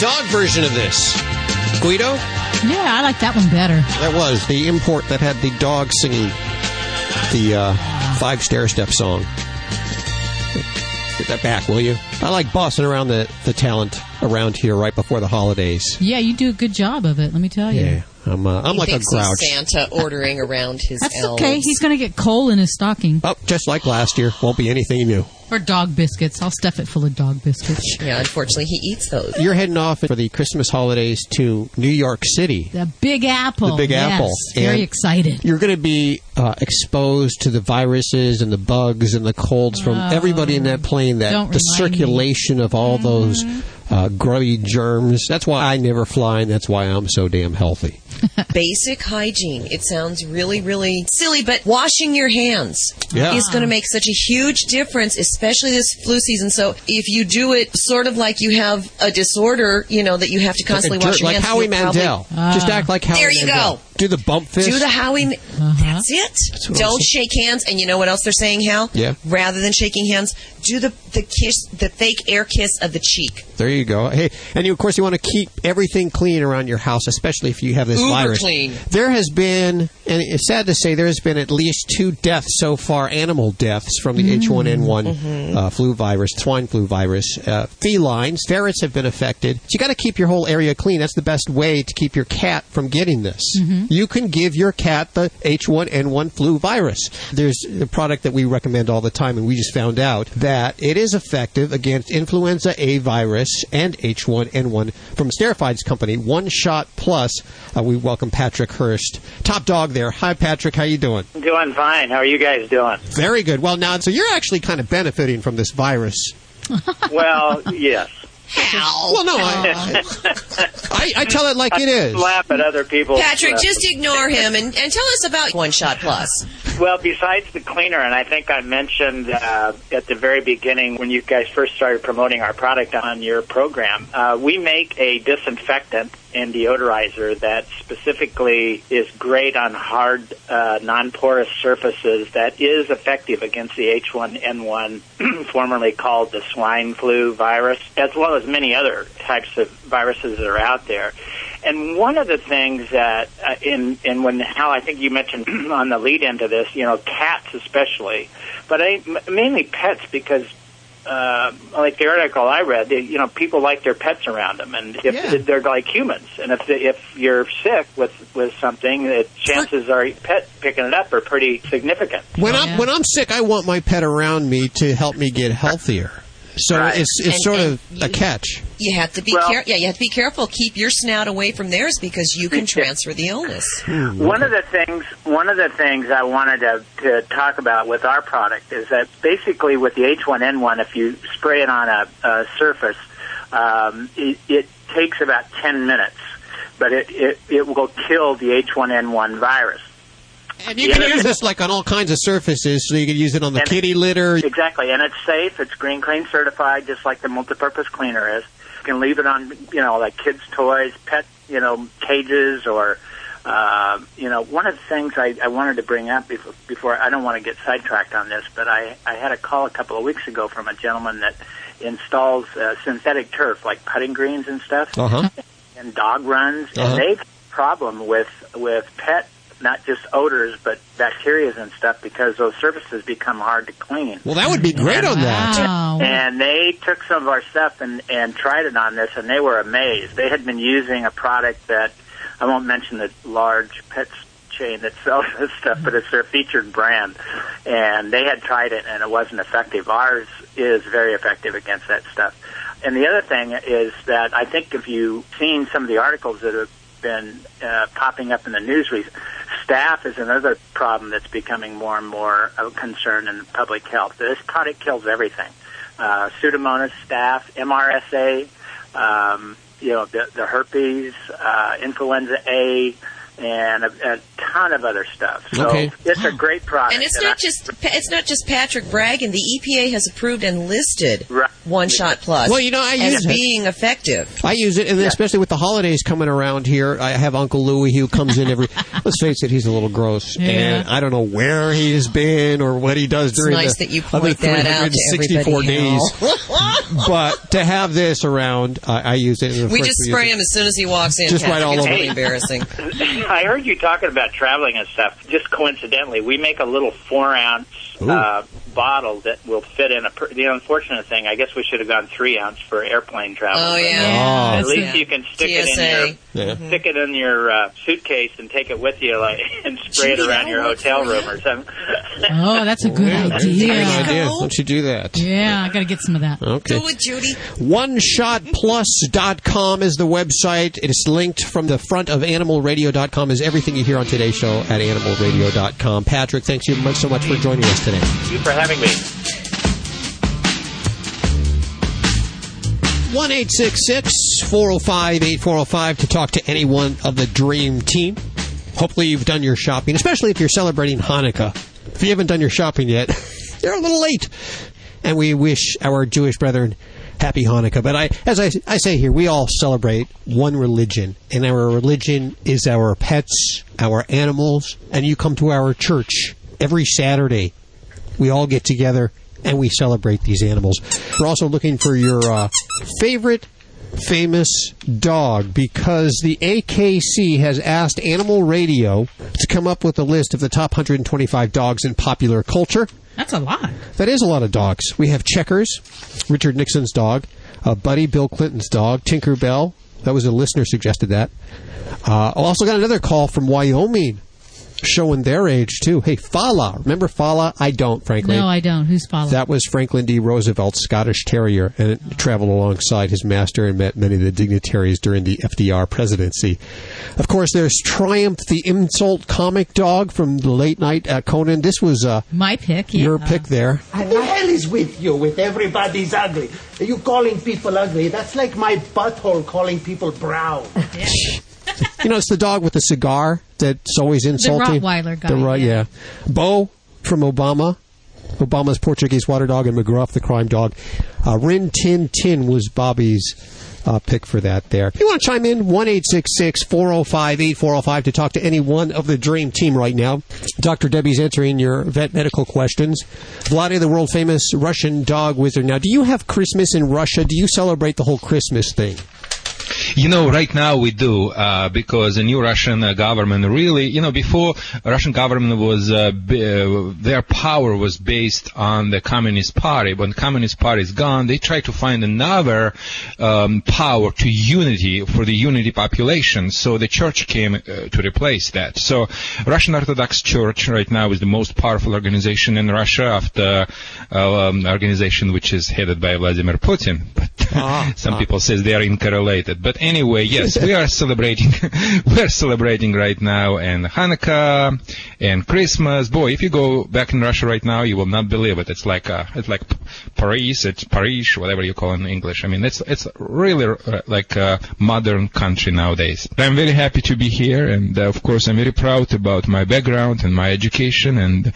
Dog version of this? Guido? Yeah, I like that one better. That was the import that had the dog singing the uh, five stair step song. Get that back, will you? I like bossing around the, the talent around here right before the holidays. Yeah, you do a good job of it. Let me tell you. Yeah, I'm uh, I'm He like a thinks he's grouch. Santa ordering around his That's elves. okay. He's going to get coal in his stocking. Oh, just like last year, won't be anything new. Or dog biscuits. I'll stuff it full of dog biscuits. Yeah, unfortunately, he eats those. You're heading off for the Christmas holidays to New York City. The Big Apple. The Big Yes, Apple. Very And excited. You're going to be uh, exposed to the viruses and the bugs and the colds from Oh, everybody in that plane. That don't the remind me. circulation of all those uh, grubby germs. That's why I never fly, and that's why I'm so damn healthy. Basic hygiene. It sounds really, really silly, but washing your hands Yeah. is going to make such a huge difference, especially this flu season. So if you do it sort of like you have a disorder, you know, that you have to constantly Like wash jerk, your like hands. Howie you'll probably- Mandel. Just act like Howie There you Mandel. go. Do the bump fist. Do the Howie. Ma- That's it. what I'm Don't saying. shake hands. And you know what else they're saying, Hal? Yeah. Rather than shaking hands, do the the kiss, the fake air kiss of the cheek. There you go. Hey, and you, of course you want to keep everything clean around your house, especially if you have this Uber virus. clean. There has been, and it's sad to say, there has been at least two deaths so far, animal deaths from the H1N1 Mm-hmm. uh, flu virus, swine flu virus. Uh, felines, ferrets have been affected. So you got to keep your whole area clean. That's the best way to keep your cat from getting this. Mm-hmm. you can give your cat the H1N1 flu virus. There's a product that we recommend all the time, and we just found out that it is effective against influenza A virus and H1N1 from Sterifx's company, One Shot Plus. Uh, we welcome Patrick Hurst, top dog there. Hi, Patrick. How you doing? Doing fine. How are you guys doing? Very good. Well, now, so you're actually kind of benefiting from this virus. well, yes. How? Well, no, I, I, I tell it like I it is. Laugh at other people. Patrick, just ignore him and, and tell us about One Shot Plus. Well, besides the cleaner, and I think I mentioned uh, at the very beginning when you guys first started promoting our product on your program, uh, we make a disinfectant and deodorizer that specifically is great on hard, uh, non-porous surfaces that is effective against the H1N1, formerly called the swine flu virus, as well as many other types of viruses that are out there. And one of the things that uh, in in when how I think you mentioned on the lead into this, you know, cats especially, but I, m- mainly pets because. Uh, like the article I read, they, you know, people like their pets around them, and if Yeah. they're like humans, and if if you're sick with with something, the chances are pet picking it up are pretty significant. When I'm when I'm sick, I want my pet around me to help me get healthier. So Right. it's it's And- sort and of a catch. You have to be Well- care- yeah, you have to be careful. Keep your snout away from theirs because you can transfer the illness. One of the things, one of the things I wanted to, to talk about with our product is that basically with the H1N1, if you spray it on a, a surface, um, it, it takes about 10 minutes, but it, it, it will kill the H1N1 virus. And you can use this like on all kinds of surfaces. So you can use it on the kitty litter. Exactly, and it's safe. It's Green Clean certified, just like the multipurpose cleaner is. You can leave it on, you know, like kids' toys, pet, you know, cages, or, uh, you know, one of the things I, I wanted to bring up before, before I don't want to get sidetracked on this, but I, I had a call a couple of weeks ago from a gentleman that installs uh, synthetic turf, like putting greens and stuff, Uh huh. and dog runs, Uh-huh. and they've a problem with with pet not just odors but bacteria and stuff because those surfaces become hard to clean. Well, that would be great on that. And they took some of our stuff and, and tried it on this, and they were amazed. They had been using a product that I won't mention the large pet chain that sells this stuff, but it's their featured brand. And they had tried it, and it wasn't effective. Ours is very effective against that stuff. And the other thing is that I think if you've seen some of the articles that have been uh, popping up in the news staph is another problem that's becoming more and more of a concern in public health. This product kills everything. Uh, Pseudomonas, staph, MRSA, um, you know, the, the herpes, uh, influenza A, and a, a ton of other stuff. So Okay. it's a great product. And it's And not I- just it's not just Patrick bragging. The EPA has approved and listed One Shot Plus Well, you know, I use it. being effective. I use it, and especially with the holidays coming around here, I have Uncle Louie who comes in every. let's face it, he's a little gross, Yeah. and I don't know where he's been or what he does It's during nice the that you other point that out to 364 everybody. days. But to have this around, I, I use it. and of we just use spray it. him as soon as he walks in. Just right all it's over. really embarrassing. I heard you talking about traveling and stuff. Just coincidentally, we make a little four ounce uh, bottle that will fit in a. Per- the unfortunate thing, I guess we should have gone three ounce for airplane travel. Oh, but yeah. Yeah, At least it. you can stick it in your Yeah. stick it in your uh, suitcase and take it with you, like and spray it around your hotel room or something. Oh, that's a good That's a idea. good idea. Don't you do that? Yeah, I got to get some of that. Okay. Do it, Judy. OneShotPlus.com is the website. It is linked from the front of AnimalRadio.com is everything you hear on today's show at AnimalRadio.com. Patrick, thanks you much so much for joining us today. Having me. One eight six six four zero five eight four zero five to talk to anyone of the Dream Team. Hopefully, you've done your shopping, especially if you're celebrating Hanukkah. If you haven't done your shopping yet, you're a little late. And we wish our Jewish brethren happy Hanukkah. But I, as I, I say here, we all celebrate one religion, and our religion is our pets, our animals, and you come to our church every Saturday. We all get together and we celebrate these animals. We're also looking for your uh, favorite famous dog because the AKC has asked Animal Radio to come up with a list of the top 125 dogs in popular culture. That's a lot. That is a lot of dogs. We have Checkers, Richard Nixon's dog, uh, Buddy, Bill Clinton's dog, Tinker Bell. That was a listener suggested that. Uh, I also got another call from Wyoming showing their age too. Hey, Fala. Remember Fala? I don't, frankly. No, I don't. Who's following? That was Franklin D. Roosevelt's Scottish Terrier, and it traveled alongside his master and met many of the dignitaries during the FDR presidency. Of course, there's Triumph, the insult comic dog from the late night uh, Conan. This was uh, My pick. Yeah. your pick there. And the hell is with you with everybody's ugly? Are you calling people ugly? That's like my butthole calling people brown. You know, it's the dog with the cigar that's always insulting. Rottweiler guy, The Rott- yeah. yeah. Bo from Obama. Obama's Portuguese water dog and McGruff, the crime dog. Uh, Rin Tin Tin was Bobby's uh, pick for that there. If you want to chime in, 1 405 8405 to talk to any one of the Dream Team right now. Dr. Debbie's answering your vet medical questions. Vladae, the world famous Russian dog wizard. Now, do you have Christmas in Russia? Do you celebrate the whole Christmas thing? You know, right now we do uh, because the new Russian uh, government really, you know, before Russian government was uh, b- uh, their power was based on the Communist Party. When Communist Party is gone, they try to find another um, power to unity for the unity population. So the church came uh, to replace that. So Russian Orthodox Church right now is the most powerful organization in Russia after uh, um, organization which is headed by Vladimir Putin. But some people says they are interrelated. But anyway, yes, we are celebrating. we are celebrating right now, and Hanukkah and Christmas. Boy, if you go back in Russia right now, you will not believe it. It's like uh, it's like Paris, it's Paris, whatever you call it in English. I mean, it's it's really uh, like a modern country nowadays. I'm very happy to be here, and uh, of course, I'm very proud about my background and my education, and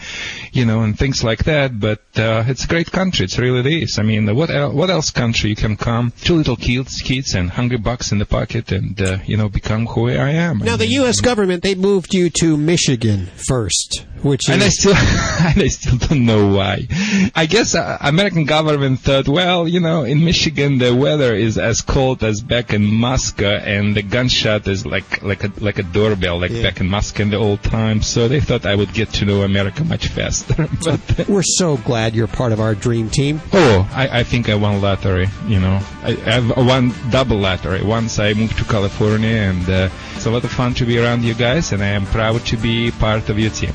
you know, and things like that. But uh, it's a great country. It's really is. I mean, what el- what else country you can come? Two little kids, kids, and hungry bucks in the pocket, and uh, you know, become who I am. Now, the U.S. government, they moved you to Michigan first, which and I still, and I still don't know why. I guess uh, American government thought, well, you know, in Michigan the weather is as cold as back in Moscow, and the gunshot is like like a like a doorbell, like back in Moscow in the old times. So they thought I would get to know America much faster. but We're so glad you're part of our dream team. Oh, I, I think I won lottery. You know, I, I've won double lottery. Once I moved to California, and uh, it's a lot of fun to be around you guys, and I am proud to be part of your team.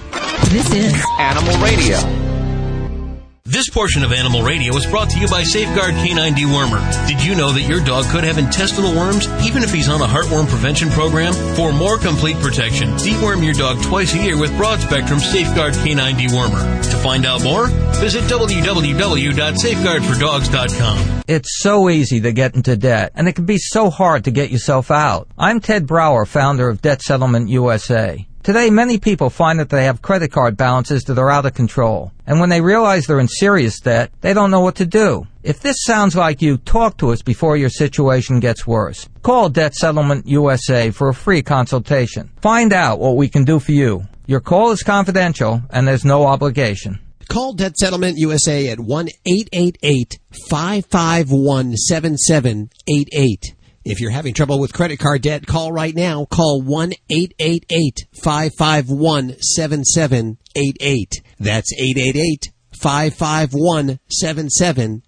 This is Animal Radio. This portion of Animal Radio is brought to you by Safeguard Canine Dewormer. Did you know that your dog could have intestinal worms even if he's on a heartworm prevention program? For more complete protection, deworm your dog twice a year with broad spectrum Safeguard Canine Dewormer. To find out more, visit www.safeguardfordogs.com. It's so easy to get into debt, and it can be so hard to get yourself out. I'm Ted Brower, founder of Debt Settlement USA. Today, many people find that they have credit card balances that are out of control. And when they realize they're in serious debt, they don't know what to do. If this sounds like you, talk to us before your situation gets worse. Call Debt Settlement USA for a free consultation. Find out what we can do for you. Your call is confidential, and there's no obligation. Call Debt Settlement USA at 1 888 551 7788. If you're having trouble with credit card debt, call right now. Call 1 888 551 7788.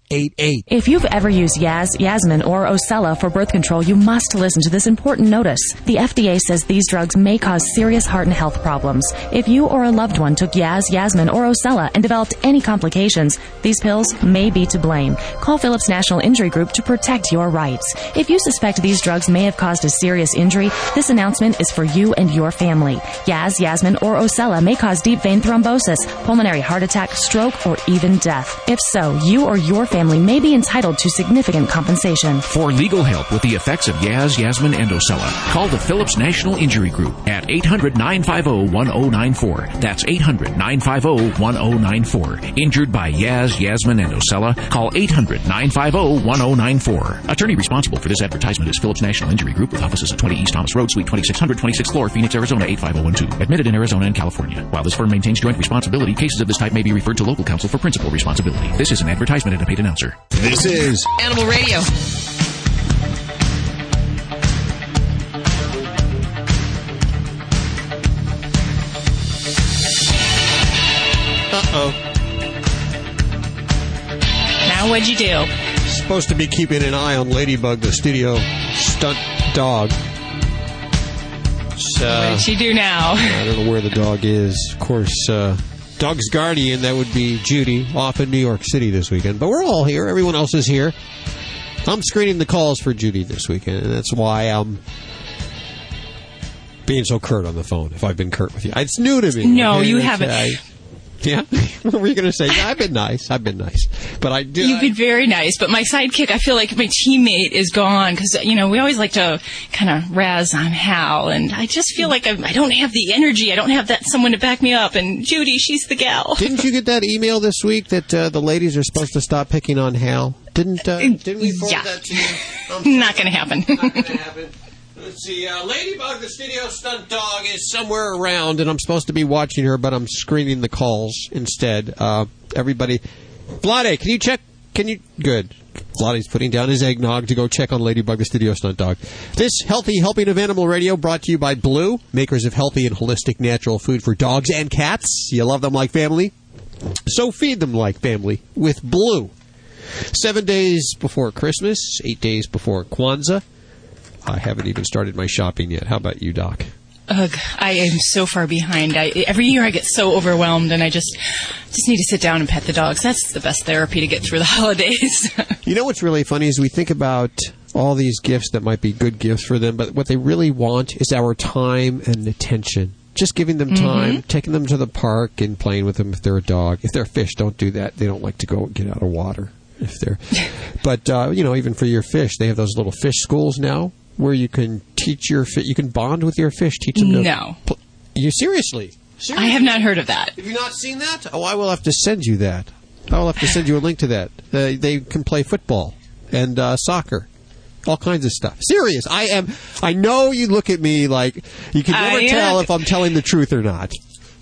That's 888 If you've ever used Yaz, Yasmin, or Ocella for birth control, you must listen to this important notice. The FDA says these drugs may cause serious heart and health problems. If you or a loved one took Yaz, Yasmin, or Ocella and developed any complications, these pills may be to blame. Call Phillips National Injury Group to protect your rights. If you suspect these drugs may have caused a serious injury, this announcement is for you and your family. Yaz, Yasmin, or Ocella may cause deep vein thrombosis, pulmonary heart attack, stroke, or even death. If so, you or your family may be entitled to significant compensation. For legal help with the effects of Yaz, Yasmin, and Ocella, call the Phillips National Injury Group at 800 950 1094. That's 800 950 1094. Injured by Yaz, Yasmin, and Ocella, call 800 950 1094. Attorney responsible for this advertisement is Phillips National Injury Group with offices at 20 East Thomas Road, Suite 2600, 26th floor, Phoenix, Arizona 85012. Admitted in Arizona and California. While this firm maintains joint responsibility, cases of this type may be referred to local counsel for principal responsibility. This is an advertisement and a paid announcer. This is Animal Radio. Uh oh. Now what'd you do? Supposed to be keeping an eye on Ladybug, the studio stunt dog. So, what'd she do now? I don't know where the dog is. Of course, uh, dog's guardian, that would be Judy, off in New York City this weekend. But we're all here. Everyone else is here. I'm screening the calls for Judy this weekend, and that's why I'm being so curt on the phone. If I've been curt with you, it's new to me. No, okay? you haven't. I- yeah, what were you going to say? Yeah, I've been nice. I've been nice, but I do. You've been very nice, but my sidekick, I feel like my teammate is gone because you know we always like to kind of razz on Hal, and I just feel like I, I don't have the energy. I don't have that someone to back me up. And Judy, she's the gal. Didn't you get that email this week that uh, the ladies are supposed to stop picking on Hal? Didn't uh, didn't we forward Yeah. that to you? Not going to happen. Let's see. Uh, Ladybug, the studio stunt dog, is somewhere around, and I'm supposed to be watching her, but I'm screening the calls instead. Uh, everybody, Vladae, can you check? Can you? Good. Vladae's putting down his eggnog to go check on Ladybug, the studio stunt dog. This healthy helping of animal radio brought to you by Blue, makers of healthy and holistic natural food for dogs and cats. You love them like family, so feed them like family with Blue. Seven days before Christmas, eight days before Kwanzaa. I haven't even started my shopping yet. How about you, Doc? Ugh, I am so far behind. I, every year I get so overwhelmed, and I just just need to sit down and pet the dogs. That's the best therapy to get through the holidays. You know what's really funny is we think about all these gifts that might be good gifts for them, but what they really want is our time and attention. Just giving them time, taking them to the park and playing with them if they're a dog. If they're a fish, don't do that. They don't like to go get out of water. If they're, but uh, you know, even for your fish, they have those little fish schools now where you can teach your fish, you can bond with your fish, teach them to. No. pl- you seriously? I have not heard of that. Have you not seen that? Oh, I will have to send you that. I will have to send you a link to that. Uh, they can play football and uh, soccer, all kinds of stuff. Serious. I am. I know you look at me like you can never I, uh, tell if I'm telling the truth or not.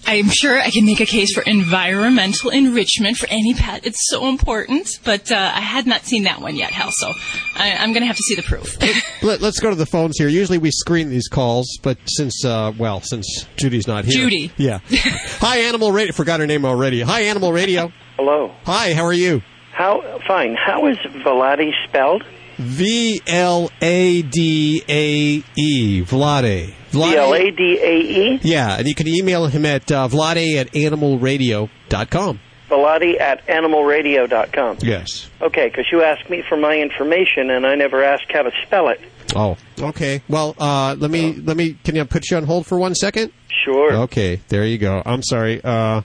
I'm sure I can make a case for environmental enrichment for any pet. It's so important, but uh, I had not seen that one yet, Hal. So I, I'm going to have to see the proof. Let, us go to the phones here. Usually we screen these calls, but since uh, well, since Judy's not here, Judy. yeah. Hi, Animal Radio. Forgot her name already. Hi, Animal Radio. Hello. Hi, how are you? How fine? How is Velati spelled? V L A D A E. Vladae. V L A D A E. Yeah, and you can email him at uh, vladae at animalradio.com. Vladae at animalradio.com. Yes. Okay, because you asked me for my information and I never asked how to spell it. Oh, okay. Well, uh, let me let me. Can I put you on hold for one second? Sure. Okay, there you go. I'm sorry. Uh,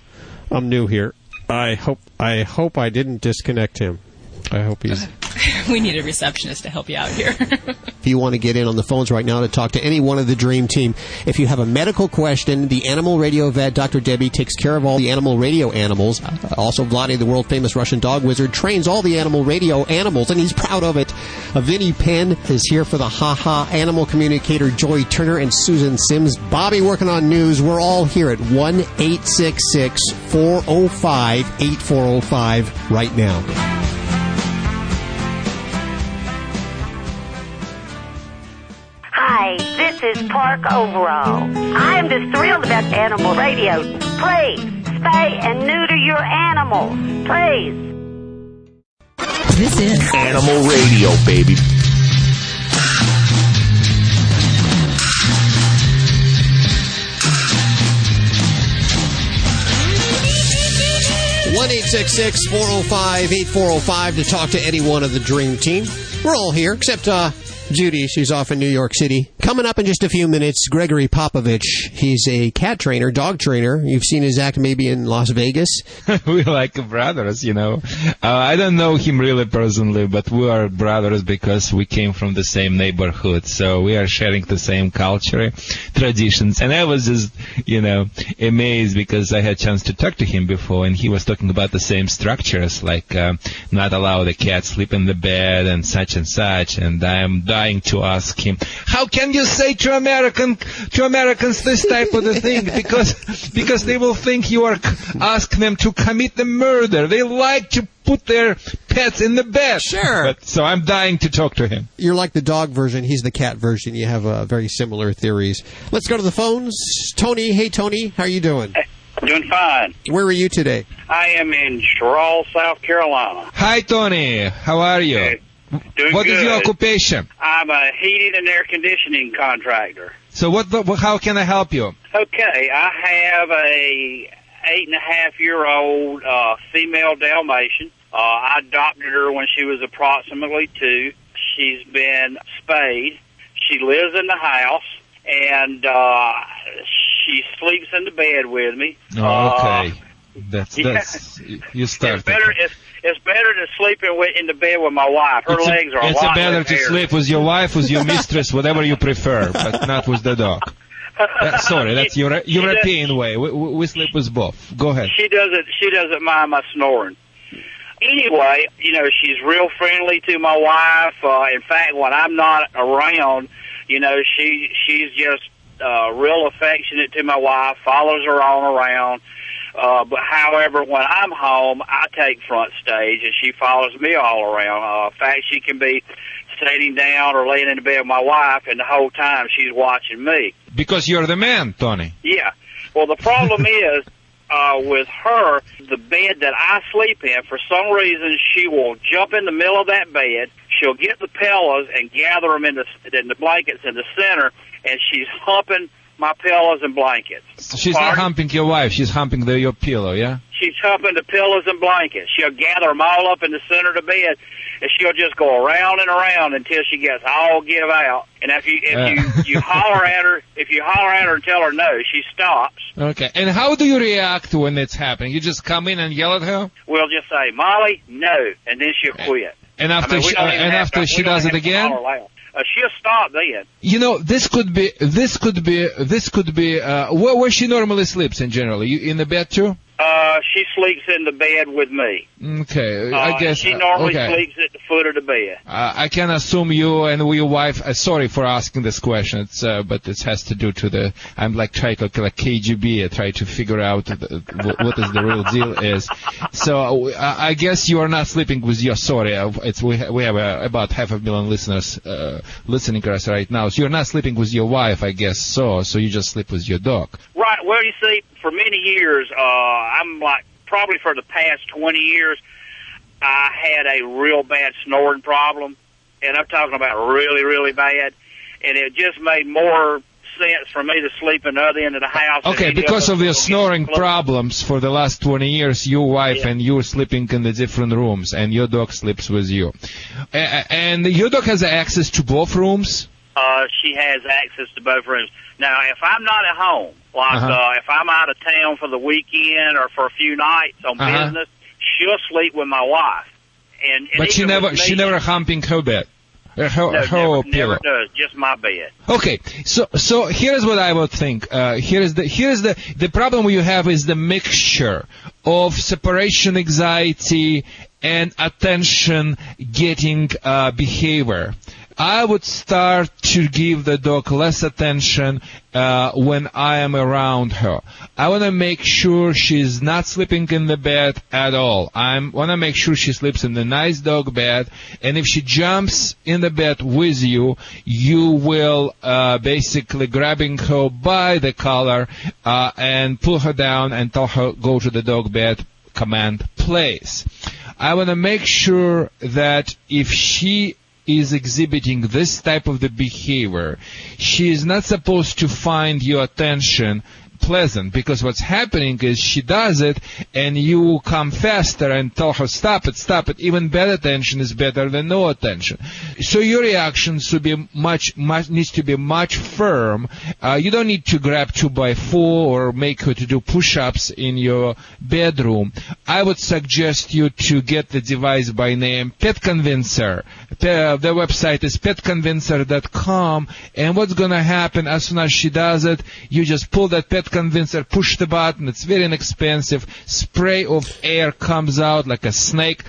I'm new here. I hope I hope I didn't disconnect him. I hope he's. we need a receptionist to help you out here. If you want to get in on the phones right now to talk to any one of the Dream Team, if you have a medical question, the Animal Radio vet, Dr. Debbie, takes care of all the animal radio animals. Uh, also, Vladae, the world famous Russian dog wizard, trains all the animal radio animals, and he's proud of it. Uh, Vinnie Penn is here for the Ha Ha animal communicator, Joy Turner and Susan Sims. Bobby working on news. We're all here at 1 866 405 8405 right now. This is Park Overall. I am just thrilled about animal radio. Please, spay and neuter your animals. Please. This is Animal Radio, baby. One eight six six four zero five eight four zero five to talk to any one of the Dream Team. We're all here except uh, Judy. She's off in New York City. Coming up in just a few minutes, Gregory Popovich. He's a cat trainer, dog trainer. You've seen his act maybe in Las Vegas. we like brothers, you know. Uh, I don't know him really personally, but we are brothers because we came from the same neighborhood. So we are sharing the same culture, traditions. And I was just, you know, amazed because I had chance to talk to him before and he was talking about the same structures, like uh, not allow the cat sleep in the bed and such and such. And I am dying to ask him, how can you say to American, to Americans this type of a thing? Because, because they will think you are asking them to commit the murder. They like to put their pets in the bed. Sure. But, so I'm dying to talk to him. You're like the dog version. He's the cat version. You have uh, very similar theories. Let's go to the phones. Tony, hey Tony, how are you doing? Doing fine. Where are you today? I am in Cheraw, South Carolina. Hi, Tony. How are you? Doing What is good. your occupation? I'm a heating and air conditioning contractor. So what? The, how can I help you? Okay, I have a eight and a half year old uh, female Dalmatian. Uh, I adopted her when she was approximately two. She's been spayed. She lives in the house, and uh, she sleeps in the bed with me. Oh, okay. That's yeah. that's you start. It's better. It's, it's better to sleep in, in the bed with my wife. Her It's legs are a it's lot better to hairy. sleep with your wife, with your mistress, whatever you prefer, but not with the dog. Uh, sorry, that's Euro- European way. We, we we sleep with both. Go ahead. She doesn't. She doesn't mind my snoring. Anyway, you know she's real friendly to my wife. Uh, in fact, when I'm not around, you know she she's just uh, real affectionate to my wife. Follows her on around. Uh, but however, when I'm home, I take front stage, and she follows me all around. Uh, in fact, she can be sitting down or laying in the bed with my wife, and the whole time she's watching me. Because you're the man, Tony. Yeah. Well, the problem is uh, with her, the bed that I sleep in, for some reason, she will jump in the middle of that bed. She'll get the pillows and gather them in the, in the blankets in the center, and she's humping my pillows and blankets. She's not humping your wife. She's humping the, your pillow. Yeah. She's humping the pillows and blankets. She'll gather them all up in the center of the bed, and she'll just go around and around until she gets all give out. And if you if Uh. you you holler at her, if you holler at her and tell her no, she stops. Okay. And how do you react when it's happening? You just come in and yell at her, We'll just say Molly, no, and then she'll quit. and after I mean, she, uh, and after to- she does it again. Uh, she'll stop then. You know, this could be, this could be, this could be, uh, where, where she normally sleeps in general. You in the bed too? Uh, she sleeps in the bed with me. Okay, Uh, I guess. she normally okay. sleeps at the foot of the bed. Uh, I can assume you and your wife. Uh, sorry for asking this question, it's, uh, but this has to do to the. I'm like trying to like KGB, uh, try to figure out the, what, is the real deal is. So uh, I guess you are not sleeping with your. Sorry, it's we ha- we have uh, about half a million listeners uh, listening to us right now. So you're not sleeping with your wife, I guess. So so you just sleep with your dog. Right. Well, you see, for many years, uh, I'm like probably for the past 20 years, I had a real bad snoring problem, and I'm talking about really, really bad, and it just made more sense for me to sleep in the other end of the house. Okay, because of your snoring problems for the last 20 years, your wife and you are sleeping in the different rooms, and your dog sleeps with you. And your dog has access to both rooms? Uh, she has access to both rooms. Now, if I'm not at home, like Uh-huh. uh, if I'm out of town for the weekend or for a few nights on Uh-huh. business, she'll sleep with my wife. And, and But she never, me, she never humping her bed. Uh, her, no, her never, never does. Just my bed. Okay, so so here's what I would think. Uh, here's the here's the the problem you have is the mixture of separation anxiety and attention getting uh, behavior. I would start to give the dog less attention uh, when I am around her. I want to make sure she's not sleeping in the bed at all. I want to make sure she sleeps in the nice dog bed. And if she jumps in the bed with you, you will uh, basically grabbing her by the collar uh, and pull her down and tell her go to the dog bed. Command place. I want to make sure that if she is exhibiting this type of the behavior, she is not supposed to find your attention pleasant because what's happening is she does it and you come faster and tell her stop it stop it. Even bad attention is better than no attention. So your reaction should be much much needs to be much firm. Uh, you don't need to grab two by four or make her to do push-ups in your bedroom. I would suggest you to get the device by name pet convincer the, the website is petconvincer.com and what's going to happen as soon as she does it you just pull that pet convincer push the button. It's very inexpensive. Spray of air comes out like a snake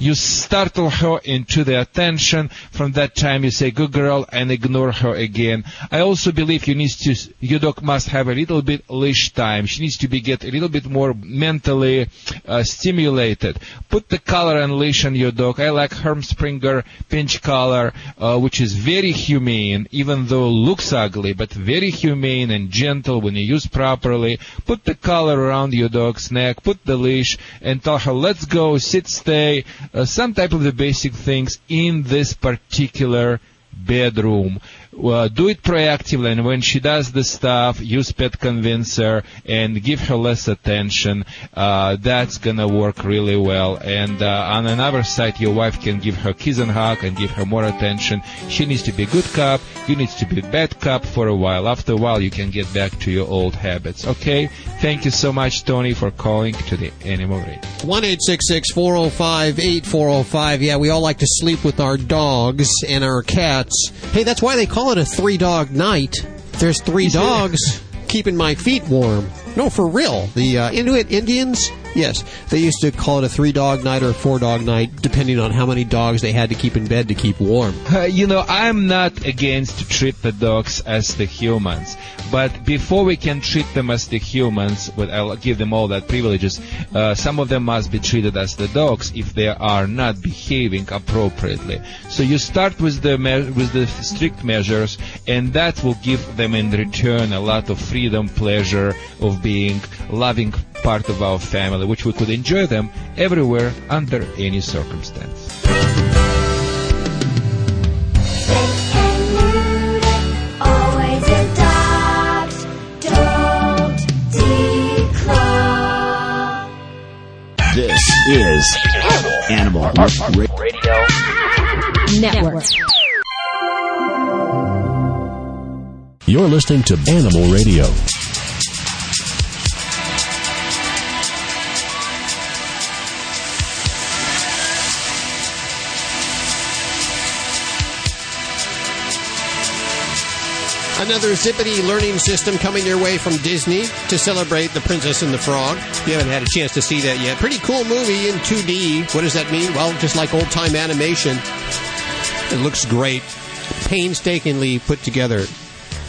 you startle her into the attention. From that time you say good girl and ignore her again. I also believe you need to your dog must have a little bit leash time. She needs to be get a little bit more mentally uh, stimulated. Put the collar and leash on your dog i like Herm Sprenger pinch collar uh, which is very humane even though looks ugly but very humane and gentle when you use properly. Put the collar around your dog's neck put the leash and tell her let's go sit stay uh, some type of the basic things in this particular bedroom. Uh, do it proactively, and when she does the stuff, use pet convincer and give her less attention. Uh, that's gonna work really well. And uh, on another side, your wife can give her kiss and hug and give her more attention. She needs to be good cop. You need to be bad cop for a while. After a while, you can get back to your old habits. Okay? Thank you so much, Tony, for calling to the Animal Radio. One eight six six four zero five eight four zero five. Yeah, we all like to sleep with our dogs and our cats. Hey, that's why they call it a three dog night. There's three dogs keeping my feet warm. No, for real. The uh, Inuit Indians, yes, they used to call it a three dog night or a four dog night, depending on how many dogs they had to keep in bed to keep warm. Uh, you know, I'm not against treat the dogs as the humans, but before we can treat them as the humans, but I'll give them all that privileges, uh, some of them must be treated as the dogs if they are not behaving appropriately. So you start with the me- with the strict measures, and that will give them in return a lot of freedom, pleasure of being loving part of our family, which we could enjoy them everywhere under any circumstance. Always adopt, don't declaw. This is Animal Radio Network. You're listening to Animal Radio. Another Zippity learning system coming your way from Disney to celebrate The Princess and the Frog. If you haven't had a chance to see that yet, pretty cool movie in 2D. What does that mean? Well, just like old time animation, it looks great. Painstakingly put together.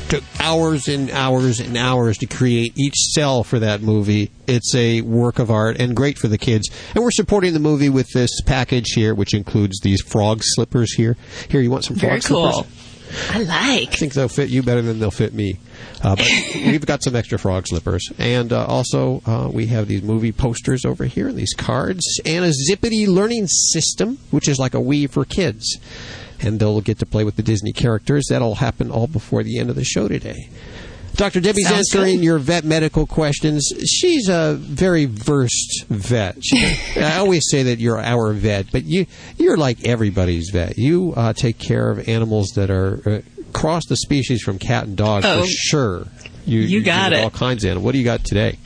Took hours and hours and hours to create each cell for that movie. It's a work of art and great for the kids. And we're supporting the movie with this package here, which includes these frog slippers here. Here, you want some frog Very cool. slippers? I like. I think they'll fit you better than they'll fit me. Uh, but we've got some extra frog slippers. And uh, also, uh, we have these movie posters over here, and these cards, and a Zippity learning system, which is like a Wii for kids. And they'll get to play with the Disney characters. That'll happen all before the end of the show today. Dr. Debbie's Sounds answering good. your vet medical questions. She's a very versed vet. She, I always say that you're our vet, but you you're like everybody's vet. You uh, take care of animals that are uh, cross the species from cat and dog Oh. for sure. You, You got do it. All kinds of animals. What do you got today?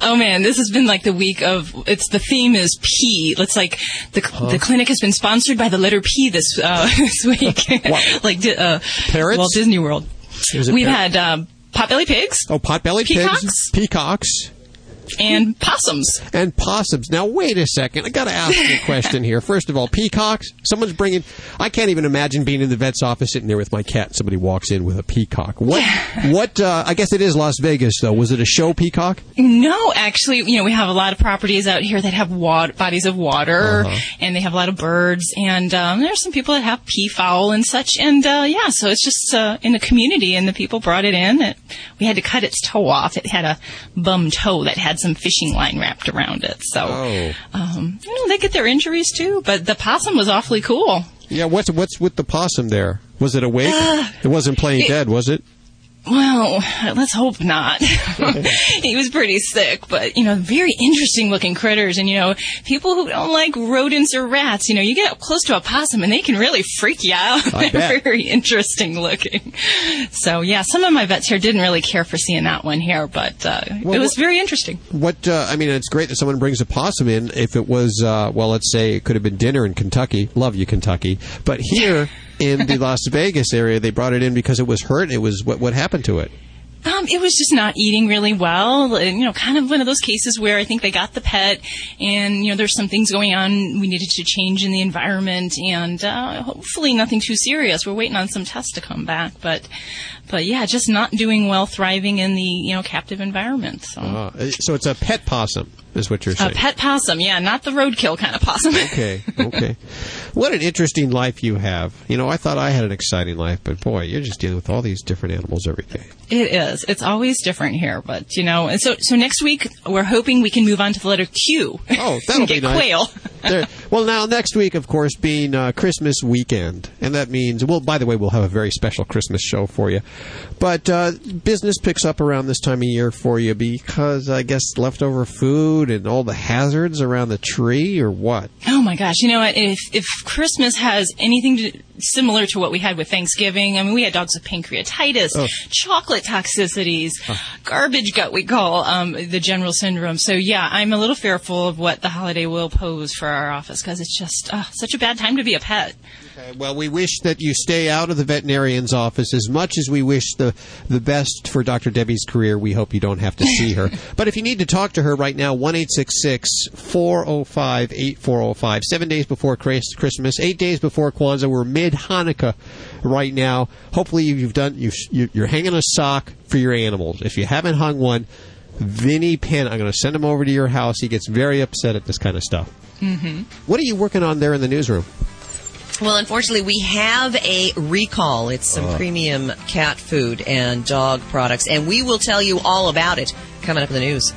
Oh man, this has been like the week of. It's the theme is P. It's like the the clinic has been sponsored by the letter P this uh, this week. like uh, Parrots? Walt Disney World. We've parrot? had um, potbelly pigs. Oh, potbelly Peacocks? pigs, peacocks, and possums. and possums. Now, wait a second. I got to ask you a question here. First of all, peacocks. Someone's bringing. I can't even imagine being in the vet's office sitting there with my cat. Somebody walks in with a peacock. What? What? Uh, I guess it is Las Vegas, though. Was it a show peacock? No, actually, you know, we have a lot of properties out here that have water, bodies of water, Uh-huh. and they have a lot of birds, and um, there's some people that have peafowl and such, and uh, yeah, so it's just uh, in the community, and the people brought it in. It, we had to cut its toe off. It had a bum toe that had some fishing line wrapped around it, so Oh. um, you know, they get their injuries too. But the possum was awfully cool. Yeah. What's What's with the possum there? Was it awake? Uh, it wasn't playing it- dead, was it? Well, let's hope not. he was pretty sick, but you know, very interesting looking critters. And you know, people who don't like rodents or rats, you know, you get up close to a possum and they can really freak you out. They're very interesting looking. So yeah, some of my vets here didn't really care for seeing that one here, but uh, Well, it was very interesting. What uh, I mean, it's great that someone brings a possum in. If it was, uh, well, let's say it could have been dinner in Kentucky. Love you, Kentucky. But here in the Las Vegas area, they brought it in because it was hurt. It was what what happened to it. Um, it was just not eating really well, and you know, kind of one of those cases where I think they got the pet, and you know, there's some things going on. We needed to change in the environment, and uh, hopefully nothing too serious. We're waiting on some tests to come back, but, but yeah, just not doing well, thriving in the you know captive environment. So. Uh, so it's a pet possum, is what you're saying. A pet possum, yeah, not the roadkill kind of possum. Okay, okay. what an interesting life you have. You know, I thought I had an exciting life, but boy, you're just dealing with all these different animals every day. It is. It's always different here, but you know, and so so next week we're hoping we can move on to the letter Q. Oh, that'll be nice. quail. There- well, now next week, of course, being uh, Christmas weekend, and that means. Well, by the way, we'll have a very special Christmas show for you. But uh, business picks up around this time of year for you because I guess leftover food and all the hazards around the tree, or what? Oh my gosh! You know what? If if Christmas has anything to, similar to what we had with Thanksgiving, I mean, we had dogs with pancreatitis, Oh. chocolate toxicities, garbage gut, we call um, the general syndrome. So yeah, I'm a little fearful of what the holiday will pose for our office because it's just uh, such a bad time to be a pet. Okay, well, we wish that you stay out of the veterinarian's office as much as we wish the the best for Dr. Debbie's career. We hope you don't have to see her. but if you need to talk to her right now, one eight six six four zero five eight four zero five. Seven days before Christmas, eight days before Kwanzaa. We're mid Hanukkah right now. Hopefully, you've done you- you're hanging a sock for your animals. If you haven't hung one. Vinnie Penn, I'm going to send him over to your house. He gets very upset at this kind of stuff. Mm-hmm. What are you working on there in the newsroom? Well, unfortunately, we have a recall. It's some Oh. premium cat food and dog products, and we will tell you all about it coming up in the news.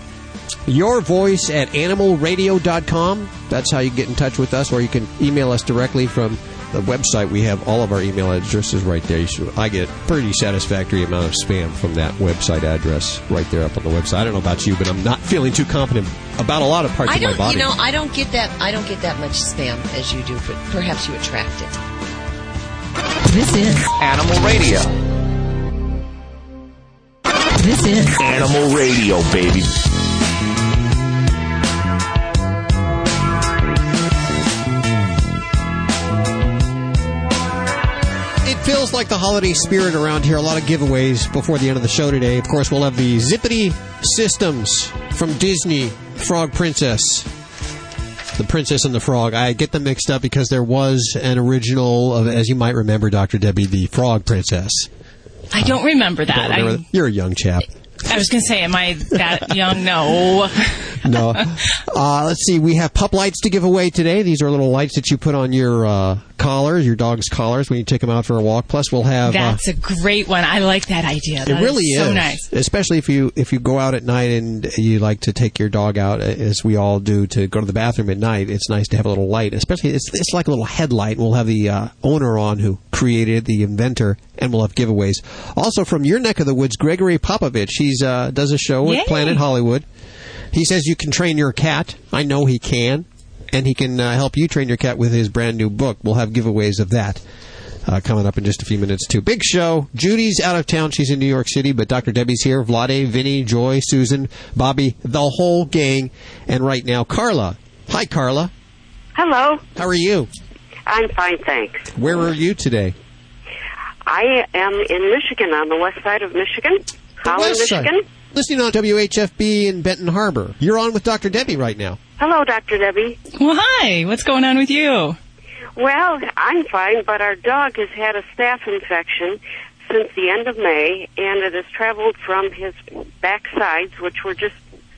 Your voice at animalradio.com. That's how you get in touch with us, or you can email us directly from the website. We have all of our email addresses right there. You should, I get pretty satisfactory amount of spam from that website address right there up on the website. I don't know about you, but I'm not feeling too confident about a lot of parts I of my body. you know, I don't get that. I don't get that much spam as you do, but perhaps you attract it. This is Animal Radio. This is Animal Radio, baby. Feels like the holiday spirit around here. A lot of giveaways before the end of the show today. Of course, we'll have the Zippity Systems from Disney Frog Princess. The Princess and the Frog. I get them mixed up because there was an original of, as you might remember, Dr. Debbie, the Frog Princess. I don't remember that. Don't remember that? You're a young chap. I was going to say, am I that young? No. No. Uh, let's see. We have pup lights to give away today. These are little lights that you put on your uh, collars, your dog's collars, when you take them out for a walk. Plus, we'll have. uh, That's a great one. I like that idea. It really is is, so nice. especially if you if you go out at night and you like to take your dog out, as we all do, to go to the bathroom at night. It's nice to have a little light, especially it's it's like a little headlight. We'll have the uh, owner on who created the inventor, and we'll have giveaways. Also from your neck of the woods, Gregory Popovich. He's uh, does a show Yay. at Planet Hollywood. He says you can train your cat. I know he can, and he can uh, help you train your cat with his brand new book. We'll have giveaways of that uh, coming up in just a few minutes too. Big show. Judy's out of town; she's in New York City, but Dr. Debbie's here. Vladae, Vinnie, Joy, Susan, Bobby, the whole gang, and right now Carla. Hi, Carla. Hello. How are you? I'm fine, thanks. Where are you today? I am in Michigan, on the west side of Michigan, Holland, side. Michigan. Listening on WHFB in Benton Harbor. You're on with Dr. Debbie right now. Hello, Dr. Debbie. Well, hi. What's going on with you? Well, I'm fine, but our dog has had a staph infection since the end of May, and it has traveled from his back sides, which were just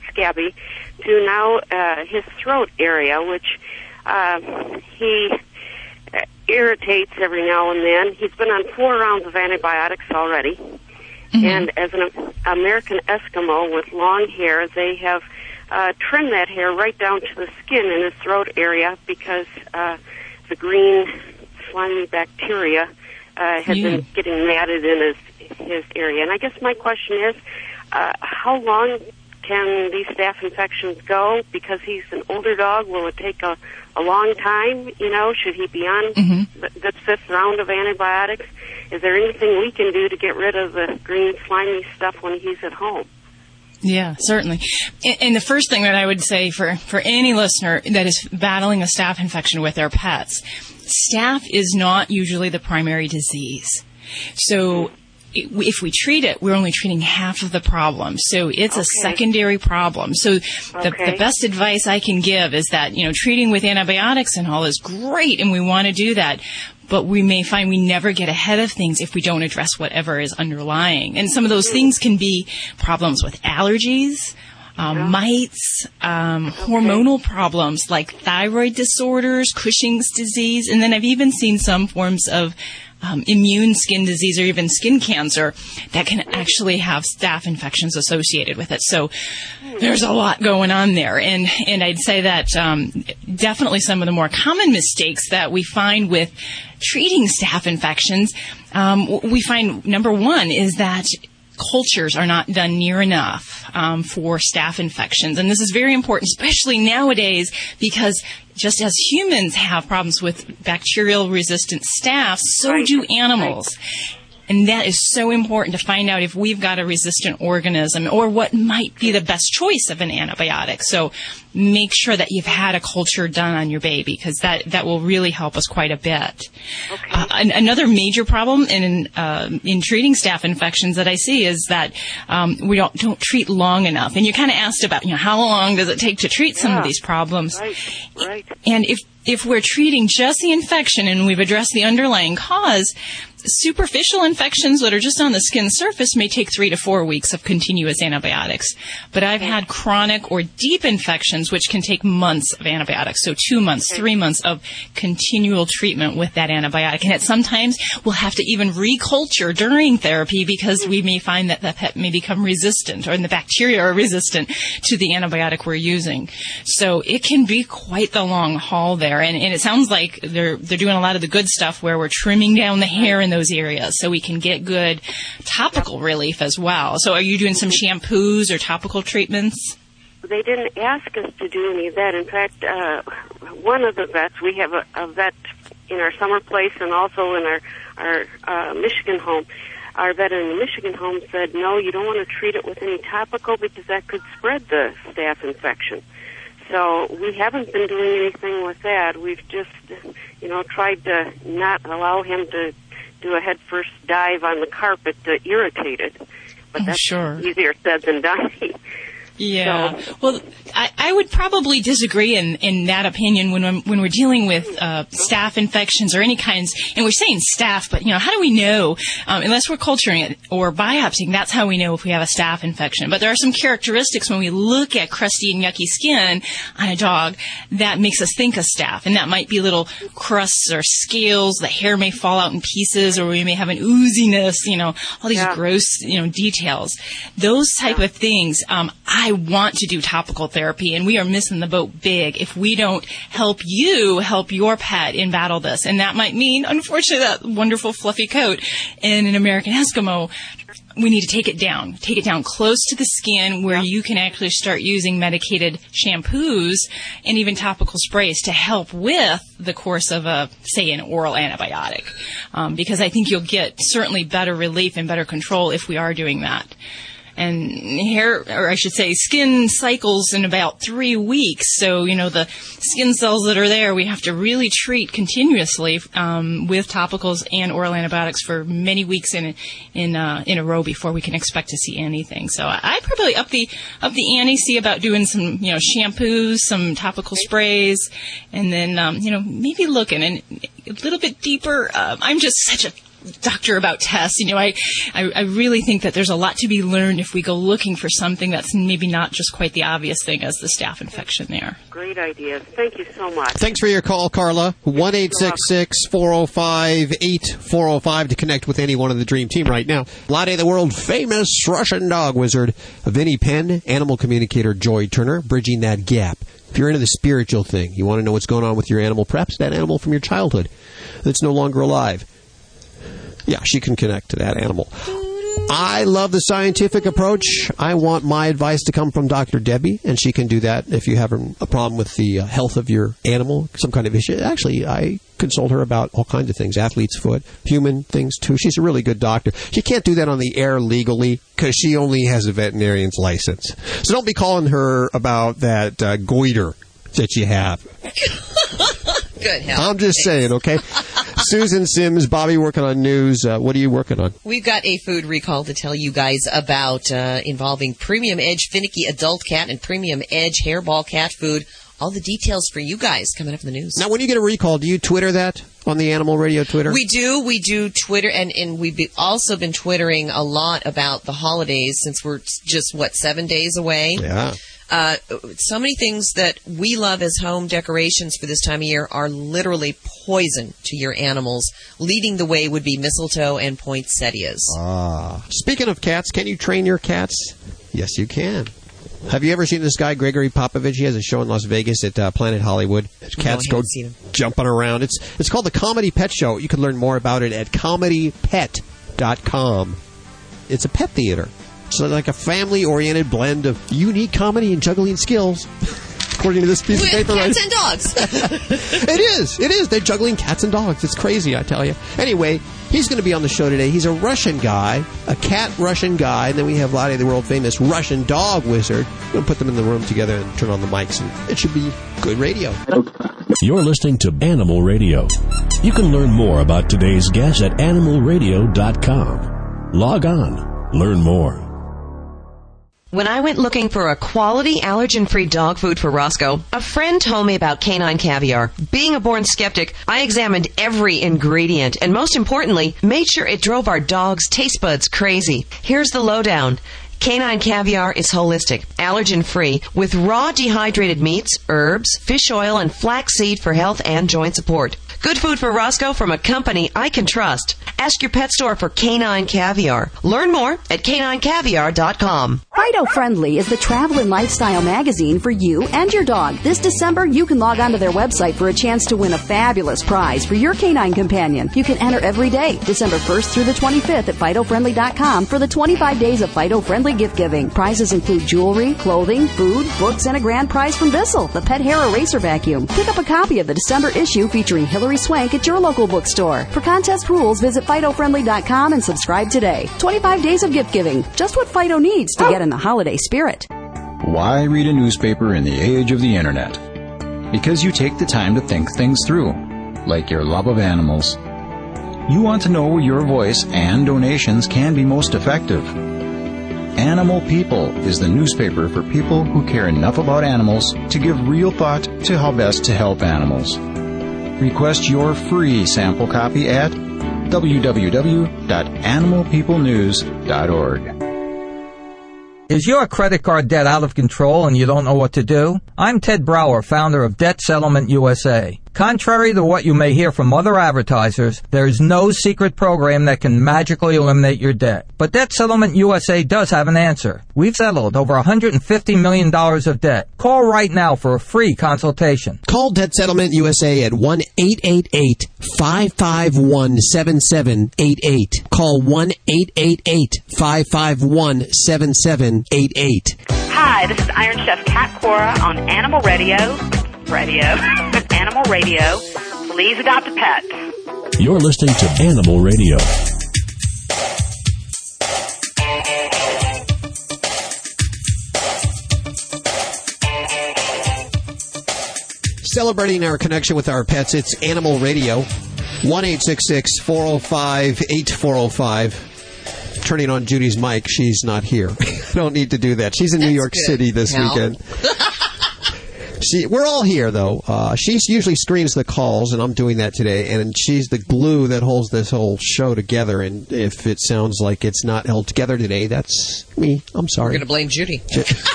scabby, to now uh, his throat area, which uh, he uh, irritates every now and then. He's been on four rounds of antibiotics already. And as an American Eskimo with long hair, they have uh, trimmed that hair right down to the skin in his throat area because uh, the green slimy bacteria uh, had Yeah. been getting matted in his his area. And I guess my question is, uh, how long can these staph infections go? Because he's an older dog, will it take a, a long time? You know, should he be on the, the fifth round of antibiotics? Is there anything we can do to get rid of the green slimy stuff when he's at home? Yeah, certainly. And, and the first thing that I would say for, for any listener that is battling a staph infection with their pets, staph is not usually the primary disease. So if we treat it, we're only treating half of the problem. So it's a secondary problem. So the, Okay. the best advice I can give is that, you know, treating with antibiotics and all is great and we want to do that. But we may find we never get ahead of things if we don't address whatever is underlying. And some of those things can be problems with allergies, um, mites, um, hormonal problems like thyroid disorders, Cushing's disease, and then I've even seen some forms of um, immune skin disease or even skin cancer that can actually have staph infections associated with it. So there's a lot going on there, and and I'd say that um, definitely some of the more common mistakes that we find with treating staph infections, um, we find number one is that cultures are not done near enough um, for staph infections. And this is very important, especially nowadays, because just as humans have problems with bacterial resistant staph, so do animals. And that is so important to find out if we've got a resistant organism or what might be the best choice of an antibiotic. So make sure that you've had a culture done on your baby because that, that will really help us quite a bit. Uh, an- another major problem in, uh, in treating staph infections that I see is that um, we don't, don't treat long enough. And you kind of asked about, you know, how long does it take to treat some of these problems? Right. And if if we're treating just the infection and we've addressed the underlying cause, superficial infections that are just on the skin surface may take three to four weeks of continuous antibiotics. But I've had chronic or deep infections which can take months of antibiotics. So two months, three months of continual treatment with that antibiotic. And at sometimes we'll have to even reculture during therapy because we may find that the pet may become resistant or the bacteria are resistant to the antibiotic we're using. So it can be quite the long haul there. And, and it sounds like they're, they're doing a lot of the good stuff where we're trimming down the hair in those areas so we can get good topical relief as well. So are you doing some shampoos or topical treatments? They didn't ask us to do any of that. In fact, uh, one of the vets, we have a, a vet in our summer place and also in our, our uh, Michigan home. Our vet in the Michigan home said, no, you don't want to treat it with any topical because that could spread the staph infection. So we haven't been doing anything with that. We've just, you know, tried to not allow him to do a headfirst dive on the carpet to irritate it. But Oh, that's sure. easier said than done. Yeah. Well, I, I would probably disagree in, in that opinion when I'm- when we're dealing with uh, staph infections or any kinds, and we're saying staph, but you know, how do we know um, unless we're culturing it or biopsying? That's how we know if we have a staph infection. But there are some characteristics when we look at crusty and yucky skin on a dog that makes us think of staph, and that might be little crusts or scales. The hair may fall out in pieces, or we may have an ooziness. You know, all these gross you know details. Those type of things. Um, I want to do topical therapy, and we are missing the boat big if we don't help you help your pet in battle this. And that might mean, unfortunately, that wonderful fluffy coat in an American Eskimo. We need to take it down, take it down close to the skin where you can actually start using medicated shampoos and even topical sprays to help with the course of a, say, an oral antibiotic. Um, because I think you'll get certainly better relief and better control if we are doing that and hair, or I should say, skin cycles in about three weeks. So, you know, the skin cells that are there, we have to really treat continuously um, with topicals and oral antibiotics for many weeks in in uh, in a row before we can expect to see anything. So, I probably up the up the ante, see about doing some, you know, shampoos, some topical sprays, and then, um, you know, maybe looking and a little bit deeper. Um, I'm just such a doctor about tests. You know, I, I, I really think that there's a lot to be learned if we go looking for something that's maybe not just quite the obvious thing as the staph infection there. Great idea. Thank you so much. Thanks for your call, Carla. 1 405 8405 to connect with anyone on the Dream Team right now. Lade, the world famous Russian dog wizard, Vinnie Penn, animal communicator Joy Turner, bridging that gap. If you're into the spiritual thing, you want to know what's going on with your animal, perhaps that animal from your childhood that's no longer alive. Yeah, she can connect to that animal. I love the scientific approach. I want my advice to come from Dr. Debbie, and she can do that if you have a problem with the uh, health of your animal, some kind of issue. Actually, I consult her about all kinds of things athlete's foot, human things too. She's a really good doctor. She can't do that on the air legally because she only has a veterinarian's license. So don't be calling her about that uh, goiter that you have. Good. I'm just saying, okay? Susan Sims, Bobby working on news. Uh, what are you working on? We've got a food recall to tell you guys about uh, involving Premium Edge Finicky Adult Cat and Premium Edge Hairball Cat Food. All the details for you guys coming up in the news. Now, when you get a recall, do you Twitter that on the Animal Radio Twitter? We do. We do Twitter, and, and we've be, also been twittering a lot about the holidays since we're just, what, seven days away? Yeah. Uh, so many things that we love as home decorations for this time of year are literally poison to your animals. Leading the way would be mistletoe and poinsettias. Ah. Speaking of cats, can you train your cats? Yes, you can. Have you ever seen this guy, Gregory Popovich? He has a show in Las Vegas at uh, Planet Hollywood. Cats I go haven't seen him. jumping around. It's it's called the Comedy Pet Show. You can learn more about it at comedypet.com. It's a pet theater. So like a family-oriented blend of unique comedy and juggling skills. According to this piece With of paper, right? cats and dogs. it is. It is. They're juggling cats and dogs. It's crazy, I tell you. Anyway, he's going to be on the show today. He's a Russian guy, a cat Russian guy, and then we have Lottie, the world famous Russian dog wizard. We're going to put them in the room together and turn on the mics, and it should be good radio. You're listening to Animal Radio. You can learn more about today's guest at animalradio.com. Log on, learn more. When I went looking for a quality allergen free dog food for Roscoe, a friend told me about canine caviar. Being a born skeptic, I examined every ingredient and most importantly, made sure it drove our dog's taste buds crazy. Here's the lowdown. Canine caviar is holistic, allergen free, with raw dehydrated meats, herbs, fish oil, and flaxseed for health and joint support. Good food for Roscoe from a company I can trust. Ask your pet store for canine caviar. Learn more at caninecaviar.com. Fido Friendly is the travel and lifestyle magazine for you and your dog. This December, you can log on to their website for a chance to win a fabulous prize for your canine companion. You can enter every day, December 1st through the 25th at FidoFriendly.com for the 25 days of Fido Friendly gift giving. Prizes include jewelry, clothing, food, books, and a grand prize from Bissell, the pet hair eraser vacuum. Pick up a copy of the December issue featuring Hillary Swank at your local bookstore. For contest rules, visit FidoFriendly.com and subscribe today. 25 days of gift giving. Just what Fido needs to get in the holiday spirit. Why read a newspaper in the age of the internet? Because you take the time to think things through, like your love of animals. You want to know where your voice and donations can be most effective. Animal People is the newspaper for people who care enough about animals to give real thought to how best to help animals. Request your free sample copy at www.animalpeoplenews.org. Is your credit card debt out of control and you don't know what to do? I'm Ted Brower, founder of Debt Settlement USA. Contrary to what you may hear from other advertisers, there is no secret program that can magically eliminate your debt. But Debt Settlement USA does have an answer. We've settled over $150 million of debt. Call right now for a free consultation. Call Debt Settlement USA at 1 888 551 7788. Call 1 888 551 7788. Hi, this is Iron Chef Cat Cora on Animal Radio. Radio. Animal Radio. Please adopt a pet. You're listening to Animal Radio. Celebrating our connection with our pets, it's Animal Radio. 1 405 8405. Turning on Judy's mic, she's not here. Don't need to do that. She's in New York good. City this Hal. weekend. She, we're all here though. Uh, she usually screens the calls, and I'm doing that today. And she's the glue that holds this whole show together. And if it sounds like it's not held together today, that's me. I'm sorry. We're sorry. going to blame Judy.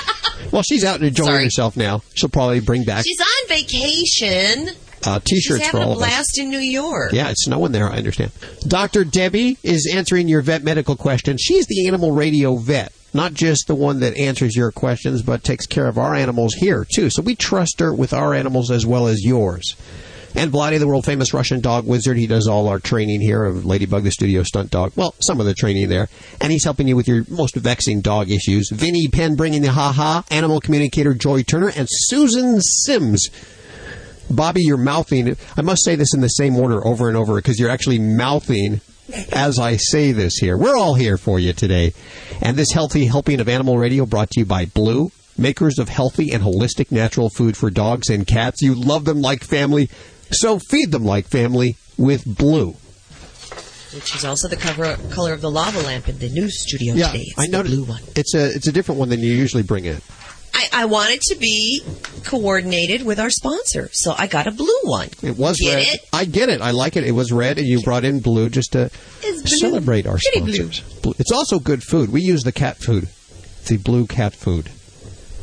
well, she's out enjoying Sorry. herself now. She'll probably bring back She's on vacation. uh, t-shirts She's for having all a of us. blast in New York. Yeah, it's snowing there. I understand. Dr. Debbie is answering your vet medical questions. She's the animal radio vet, not just the one that answers your questions, but takes care of our animals here, too. So we trust her with our animals as well as yours. And Vladae, the world famous Russian dog wizard, he does all our training here of Ladybug, the studio stunt dog. Well, some of the training there. And he's helping you with your most vexing dog issues. Vinnie Penn bringing the ha-ha, animal communicator Joy Turner, and Susan Sims Bobby, you're mouthing. I must say this in the same order over and over because you're actually mouthing as I say this here. We're all here for you today. And this healthy helping of Animal Radio brought to you by Blue, makers of healthy and holistic natural food for dogs and cats. You love them like family, so feed them like family with Blue. Which is also the cover color of the lava lamp in the news studio Yeah, today. It's I the noticed. blue one. It's a it's a different one than you usually bring in. I, I wanted to be coordinated with our sponsor, so I got a blue one. It was Get red. it? I get it. I like it. It was red, and you brought in blue just to celebrate our Pretty sponsors. Blue. It's also good food. We use the cat food, the blue cat food.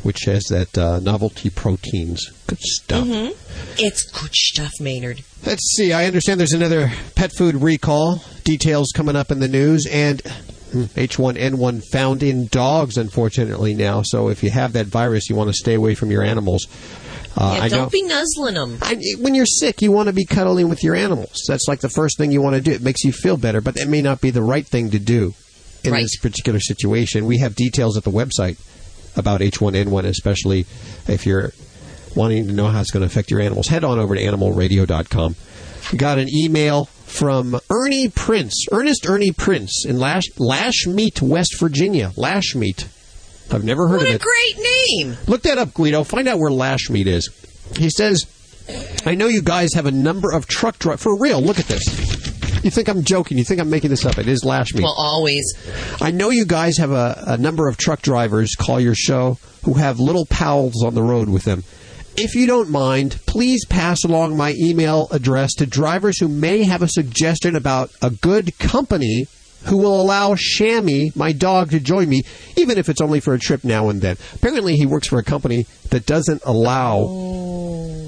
which has that uh, novelty proteins. Good stuff. hmm It's good stuff, Maynard. Let's see. I understand there's another pet food recall. Details coming up in the news, and H1N1 found in dogs, unfortunately now. So if you have that virus, you want to stay away from your animals. Uh, yeah, I don't know. be nuzzling them. I, when you're sick, you want to be cuddling with your animals. That's like the first thing you want to do. It makes you feel better, but it may not be the right thing to do in Right. this particular situation. We have details at the website about H1N1, especially if you're wanting to know how it's going to affect your animals. Head on over to animalradio.com. We got an email from Ernie Prince, Ernest Ernie Prince in Lash, Lashmeet, West Virginia. Lashmeet. I've never heard What of it. What a great name! Look that up, Guido. Find out where Lashmeet is. He says, I know you guys have a number of truck drivers. For real, look at this. You think I'm joking. You think I'm making this up. It is Lashmeet. Well, always. I know you guys have a, a number of truck drivers call your show who have little pals on the road with them. If you don't mind, please pass along my email address to drivers who may have a suggestion about a good company who will allow Shammy, my dog, to join me, even if it's only for a trip now and then. Apparently, he works for a company that doesn't allow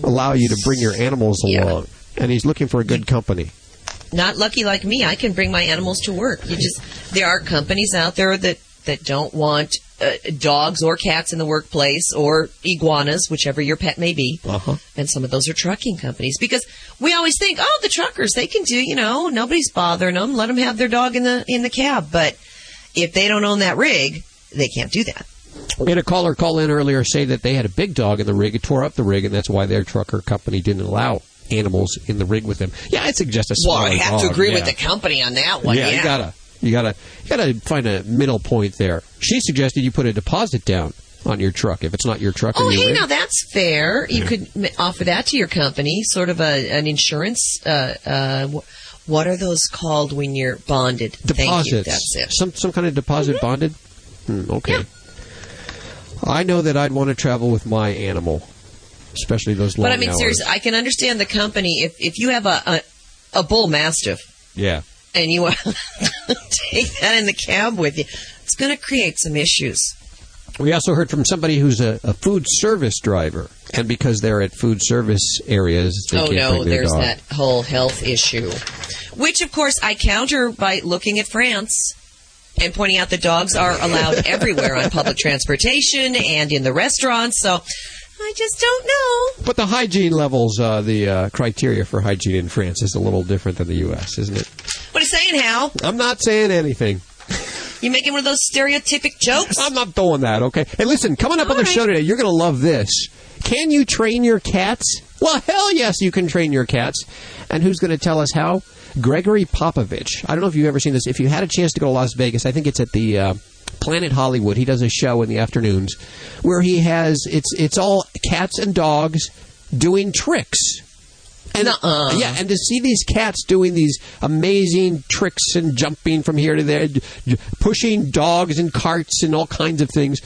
allow you to bring your animals along, and he's looking for a good company. Not lucky like me. I can bring my animals to work. You just there are companies out there that that don't want uh, dogs or cats in the workplace or iguanas, whichever your pet may be. Uh-huh. And some of those are trucking companies because we always think, oh, the truckers they can do, you know, nobody's bothering them. Let them have their dog in the in the cab. But if they don't own that rig, they can't do that. We had a caller call in earlier say that they had a big dog in the rig. It tore up the rig, and that's why their trucker company didn't allow animals in the rig with them. Yeah, I'd suggest a Well, smaller I have to agree yeah. with the company on that one. yeah, Yeah, you gotta, you gotta, you gotta find a middle point there. She suggested you put a deposit down on your truck if it's not your truck. Oh, hey, now that's fair. You Yeah. could offer that to your company, sort of a an insurance. Uh, uh, what are those called when you're bonded? Deposits. That's it. Some some kind of deposit bonded. Hmm, okay. I know that I'd want to travel with my animal, especially those long But I mean, hours. seriously, I can understand the company if if you have a a, a bull mastiff Yeah. And you want to take that in the cab with you, it's going to create some issues. We also heard from somebody who's a, a food service driver, and because they're at food service areas, they oh can't no, bring their there's dog. that whole health issue, which of course I counter by looking at France and pointing out that dogs are allowed everywhere on public transportation and in the restaurants. So I just don't know. But the hygiene levels, uh, the uh, criteria for hygiene in France is a little different than the U.S., isn't it? What are you saying, Hal? I'm not saying anything. You making one of those stereotypic jokes? I'm not doing that, okay? Hey, listen, coming up on the show today, you're going to love this. Can you train your cats? Well, hell yes, you can train your cats. And who's going to tell us how? Gregory Popovich. I don't know if you've ever seen this. If you had a chance to go to Las Vegas, I think it's at the uh, Planet Hollywood. He does a show in the afternoons where he has it's it's all cats and dogs doing tricks. And yeah, and to see these cats doing these amazing tricks and jumping from here to there, pushing dogs and carts and all kinds of things,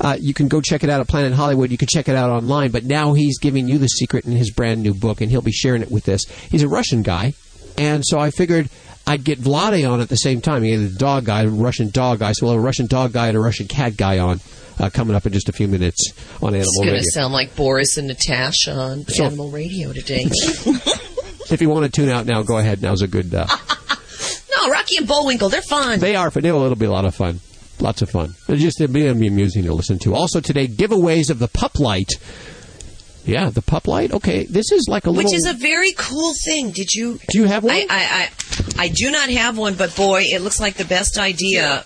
uh, you can go check it out at Planet Hollywood. You can check it out online. But now he's giving you the secret in his brand new book, and he'll be sharing it with us. He's a Russian guy, and so I figured I'd get Vladae on at the same time. He had a dog guy, a Russian dog guy, so we'll have a Russian dog guy and a Russian cat guy on. Uh, coming up in just a few minutes on Animal Radio. It's going to sound like Boris and Natasha on So- Animal Radio today. If you want to tune out now, go ahead. Now's a good. Uh, no, Rocky and Bullwinkle, they're fun. They are, but it'll, it'll be a lot of fun. Lots of fun. It'll just it'll be amusing to listen to. Also today, giveaways of the Pup Light. Yeah, the Pup Light. Okay, this is like a little. Which is a very cool thing. Did you? Do you have one? I, I, I, I do not have one, but boy, it looks like the best idea.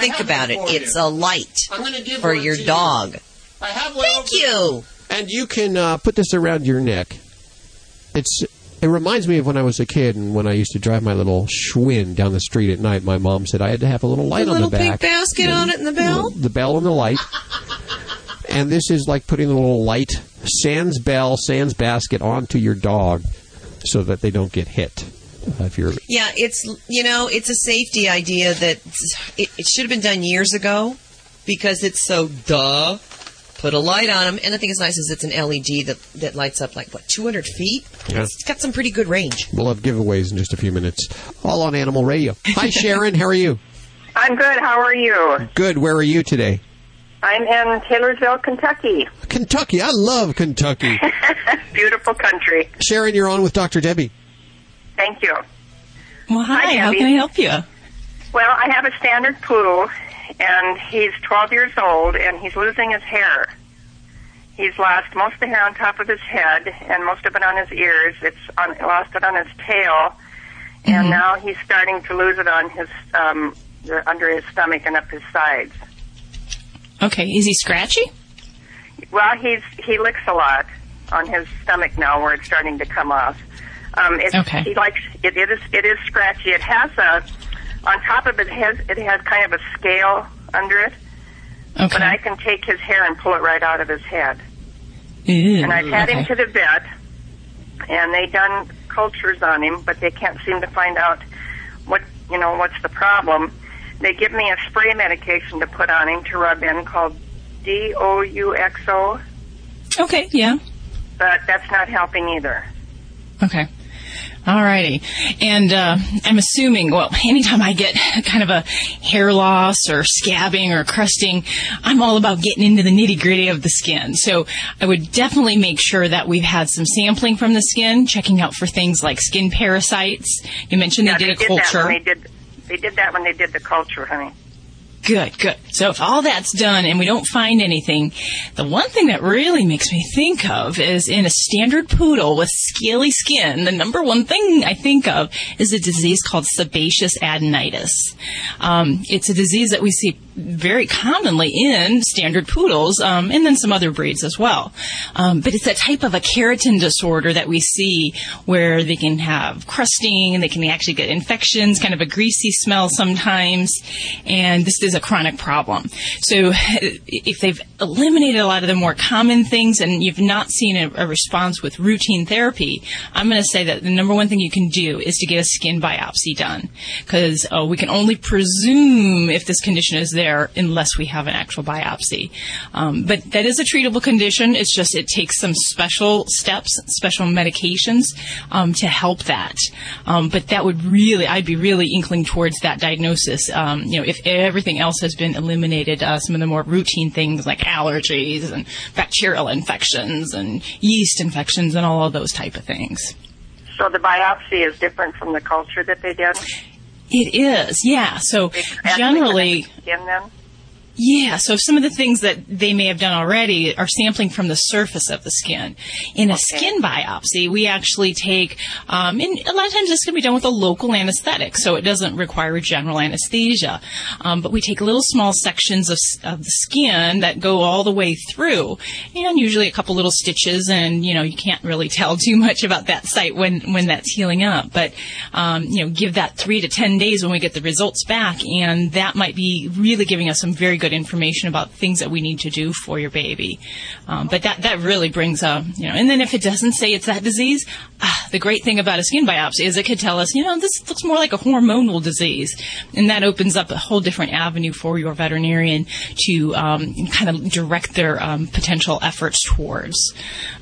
Think about it. It's a light give for your to you. dog. I have one. Thank you. And you can uh, put this around your neck. It's. It reminds me of when I was a kid and when I used to drive my little Schwinn down the street at night. My mom said I had to have a little light The on little the back. Little pink basket on it and the bell. the bell and the light. and this is like putting a little light sans bell, sans basket onto your dog so that they don't get hit. Uh, if you're Yeah, it's you know it's a safety idea that it, it should have been done years ago because it's so duh. Put a light on them, and the thing is nice is it's an LED that that lights up like what 200 feet. Yeah. It's got some pretty good range. we'll have giveaways in just a few minutes, all on Animal Radio. Hi, Sharon. How are you? I'm good. How are you? Good. Where are you today? I'm in Taylorsville, Kentucky. Kentucky. I love Kentucky. Beautiful country. Sharon, you're on with Dr. Debbie. Thank you. Well, hi. Hi, how can I help you? Well, I have a standard poodle, and he's 12 years old, and he's losing his hair. He's lost most of the hair on top of his head, and most of it on his ears. It's on, lost it on his tail, and now he's starting to lose it on his um, the- under his stomach and up his sides. Okay. Is he scratchy? Well, he's he licks a lot on his stomach now, where it's starting to come off. Um, it's, Okay. He likes it. It is it is scratchy. It has a on top of it has it has kind of a scale under it. Okay. But I can take his hair and pull it right out of his head. Ew, And I've had him to the vet, and they done cultures on him, but they can't seem to find out what you know what's the problem. They give me a spray medication to put on him to rub in called D O U X O, Okay. Yeah. but that's not helping either. Okay. Alrighty. And uh, I'm assuming, well, anytime I get kind of a hair loss or scabbing or crusting, I'm all about getting into the nitty gritty of the skin. So I would definitely make sure that we've had some sampling from the skin, checking out for things like skin parasites. You mentioned yeah, they did a culture. did. They did that when they did the culture, honey. Good, good. So if all that's done and we don't find anything, the one thing that really makes me think of is in a standard poodle with scaly skin, the number one thing I think of is a disease called sebaceous adenitis. Um, it's a disease that we see very commonly in standard poodles um, and then some other breeds as well. Um, but it's a type of a keratin disorder that we see where they can have crusting they can actually get infections, kind of a greasy smell sometimes, and this is a chronic problem. So if they've eliminated a lot of the more common things and you've not seen a, a response with routine therapy, I'm going to say that the number one thing you can do is to get a skin biopsy done because uh, we can only presume if this condition is there unless we have an actual biopsy. Um, but that is a treatable condition. It's just it takes some special steps, special medications um, to help that. Um, but that would really, I'd be really inkling towards that diagnosis. Um, you know, if everything else has been eliminated, uh, some of the more routine things like allergies and bacterial infections and yeast infections and all of those type of things. So the biopsy is different from the culture that they did. It is, yeah. So generally, Skin then. Yeah, so some of the things that they may have done already are sampling from the surface of the skin. In a skin biopsy, we actually take, um, and a lot of times this can be done with a local anesthetic, so it doesn't require general anesthesia. Um, but we take little small sections of, of the skin that go all the way through, and usually a couple little stitches, and you know you can't really tell too much about that site when when that's healing up. But um, you know, give that three to ten days when we get the results back, and that might be really giving us some very good information about things that we need to do for your baby. Um, but that that really brings up, you know, and then if it doesn't say it's that disease, ah, the great thing about a skin biopsy is it could tell us, you know, this looks more like a hormonal disease, and that opens up a whole different avenue for your veterinarian to um, kind of direct their um, potential efforts towards.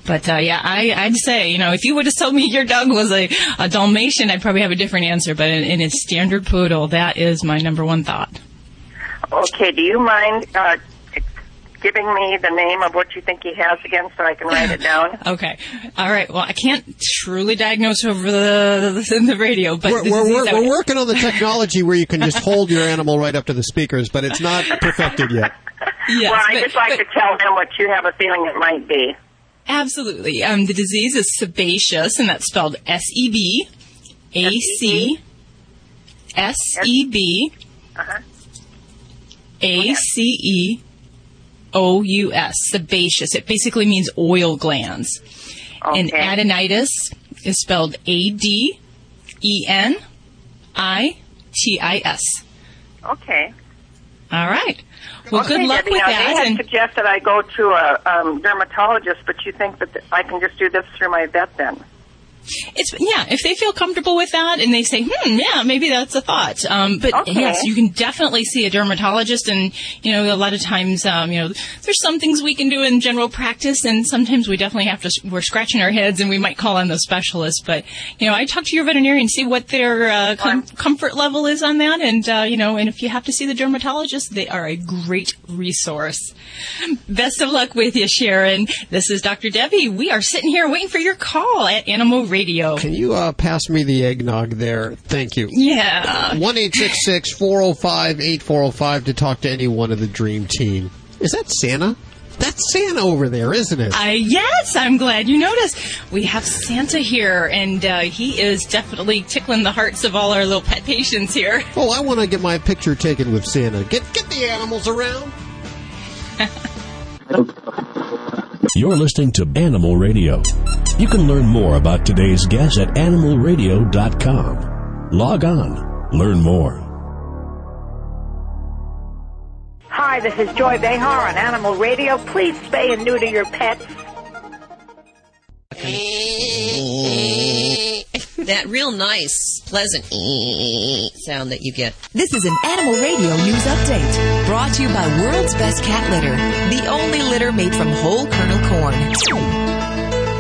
But uh, yeah, I, I'd say, you know, if you would have told me your dog was a, a Dalmatian, I'd probably have a different answer. But in, in a standard poodle, that is my number one thought. Okay. Do you mind uh, giving me the name of what you think he has again, so I can write it down? Okay. All right. Well, I can't truly diagnose over the the, the radio, but We're, we're, we're, we're working on the technology where you can just hold your animal right up to the speakers, but it's not perfected yet. Yes, well, I but- just like to tell him what you have a feeling it might be. Absolutely. Um, the disease is sebaceous, and that's spelled S E B A C S E B Uh-huh. A C E O U S. Sebaceous. It basically means oil glands. Okay. And adenitis is spelled A D E N I T I S. Okay. All right. Well, okay, good luck Debbie. with now, that. They had suggested I go to a um, dermatologist, but you think that th- I can just do this through my vet then? It's yeah, if they feel comfortable with that and they say, hmm, yeah, maybe that's a thought. Um, but Okay. yes, you can definitely see a dermatologist, and you know, a lot of times, um, you know, there's some things we can do in general practice, and sometimes we definitely have to. We're scratching our heads, and we might call on those specialists. But you know, I talk to your veterinarian, see what their uh, com- comfort level is on that, and uh, you know, and if you have to see the dermatologist, they are a great resource. Best of luck with you, Sharon. This is Dr. Debbie. We are sitting here waiting for your call at Animal Radio. Can you uh, pass me the eggnog there? Thank you. Yeah. One eight six six four zero five eight four zero five to talk to any one of the dream team. Is that Santa? That's Santa over there, isn't it? Uh, yes, I'm glad you noticed. We have Santa here, and uh, he is definitely tickling the hearts of all our little pet patients here. Oh, I want to get my picture taken with Santa. Get get the animals around. You're listening to Animal Radio. You can learn more about today's guest at animalradio.com. Log on, learn more. Hi, this is Joy Behar on Animal Radio. Please spay and neuter your pets. That real nice, pleasant sound that you get. This is an Animal Radio News Update brought to you by World's Best Cat Litter, the only litter made from whole kernel corn.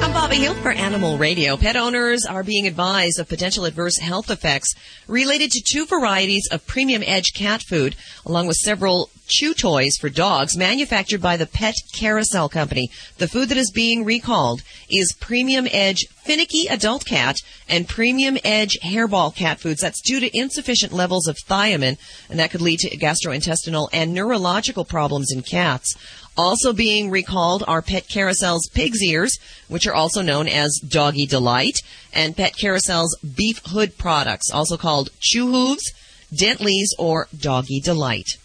I'm Bobby Hill for Animal Radio. Pet owners are being advised of potential adverse health effects related to two varieties of premium edge cat food, along with several chew toys for dogs manufactured by the Pet Carousel Company. The food that is being recalled is Premium Edge Finicky Adult Cat and Premium Edge Hairball Cat foods. That's due to insufficient levels of thiamine, and that could lead to gastrointestinal and neurological problems in cats. Also being recalled are Pet Carousel's Pig's Ears, which are also known as Doggy Delight, and Pet Carousel's Beef Hoof products, also called Chew Hooves, Dentleys, or Doggy Delight.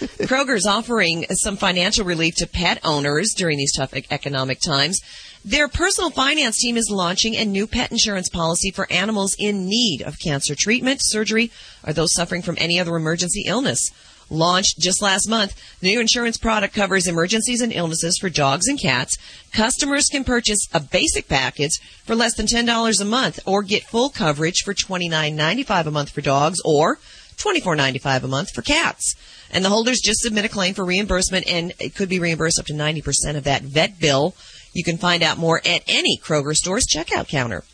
Kroger's offering some financial relief to pet owners during these tough economic times. Their personal finance team is launching a new pet insurance policy for animals in need of cancer treatment, surgery, or those suffering from any other emergency illness. Launched just last month, the new insurance product covers emergencies and illnesses for dogs and cats. Customers can purchase a basic package for less than $10 a month or get full coverage for $29.95 a month for dogs or $24.95 a month for cats. And the holders just submit a claim for reimbursement and it could be reimbursed up to 90% of that vet bill. You can find out more at any Kroger store's checkout counter.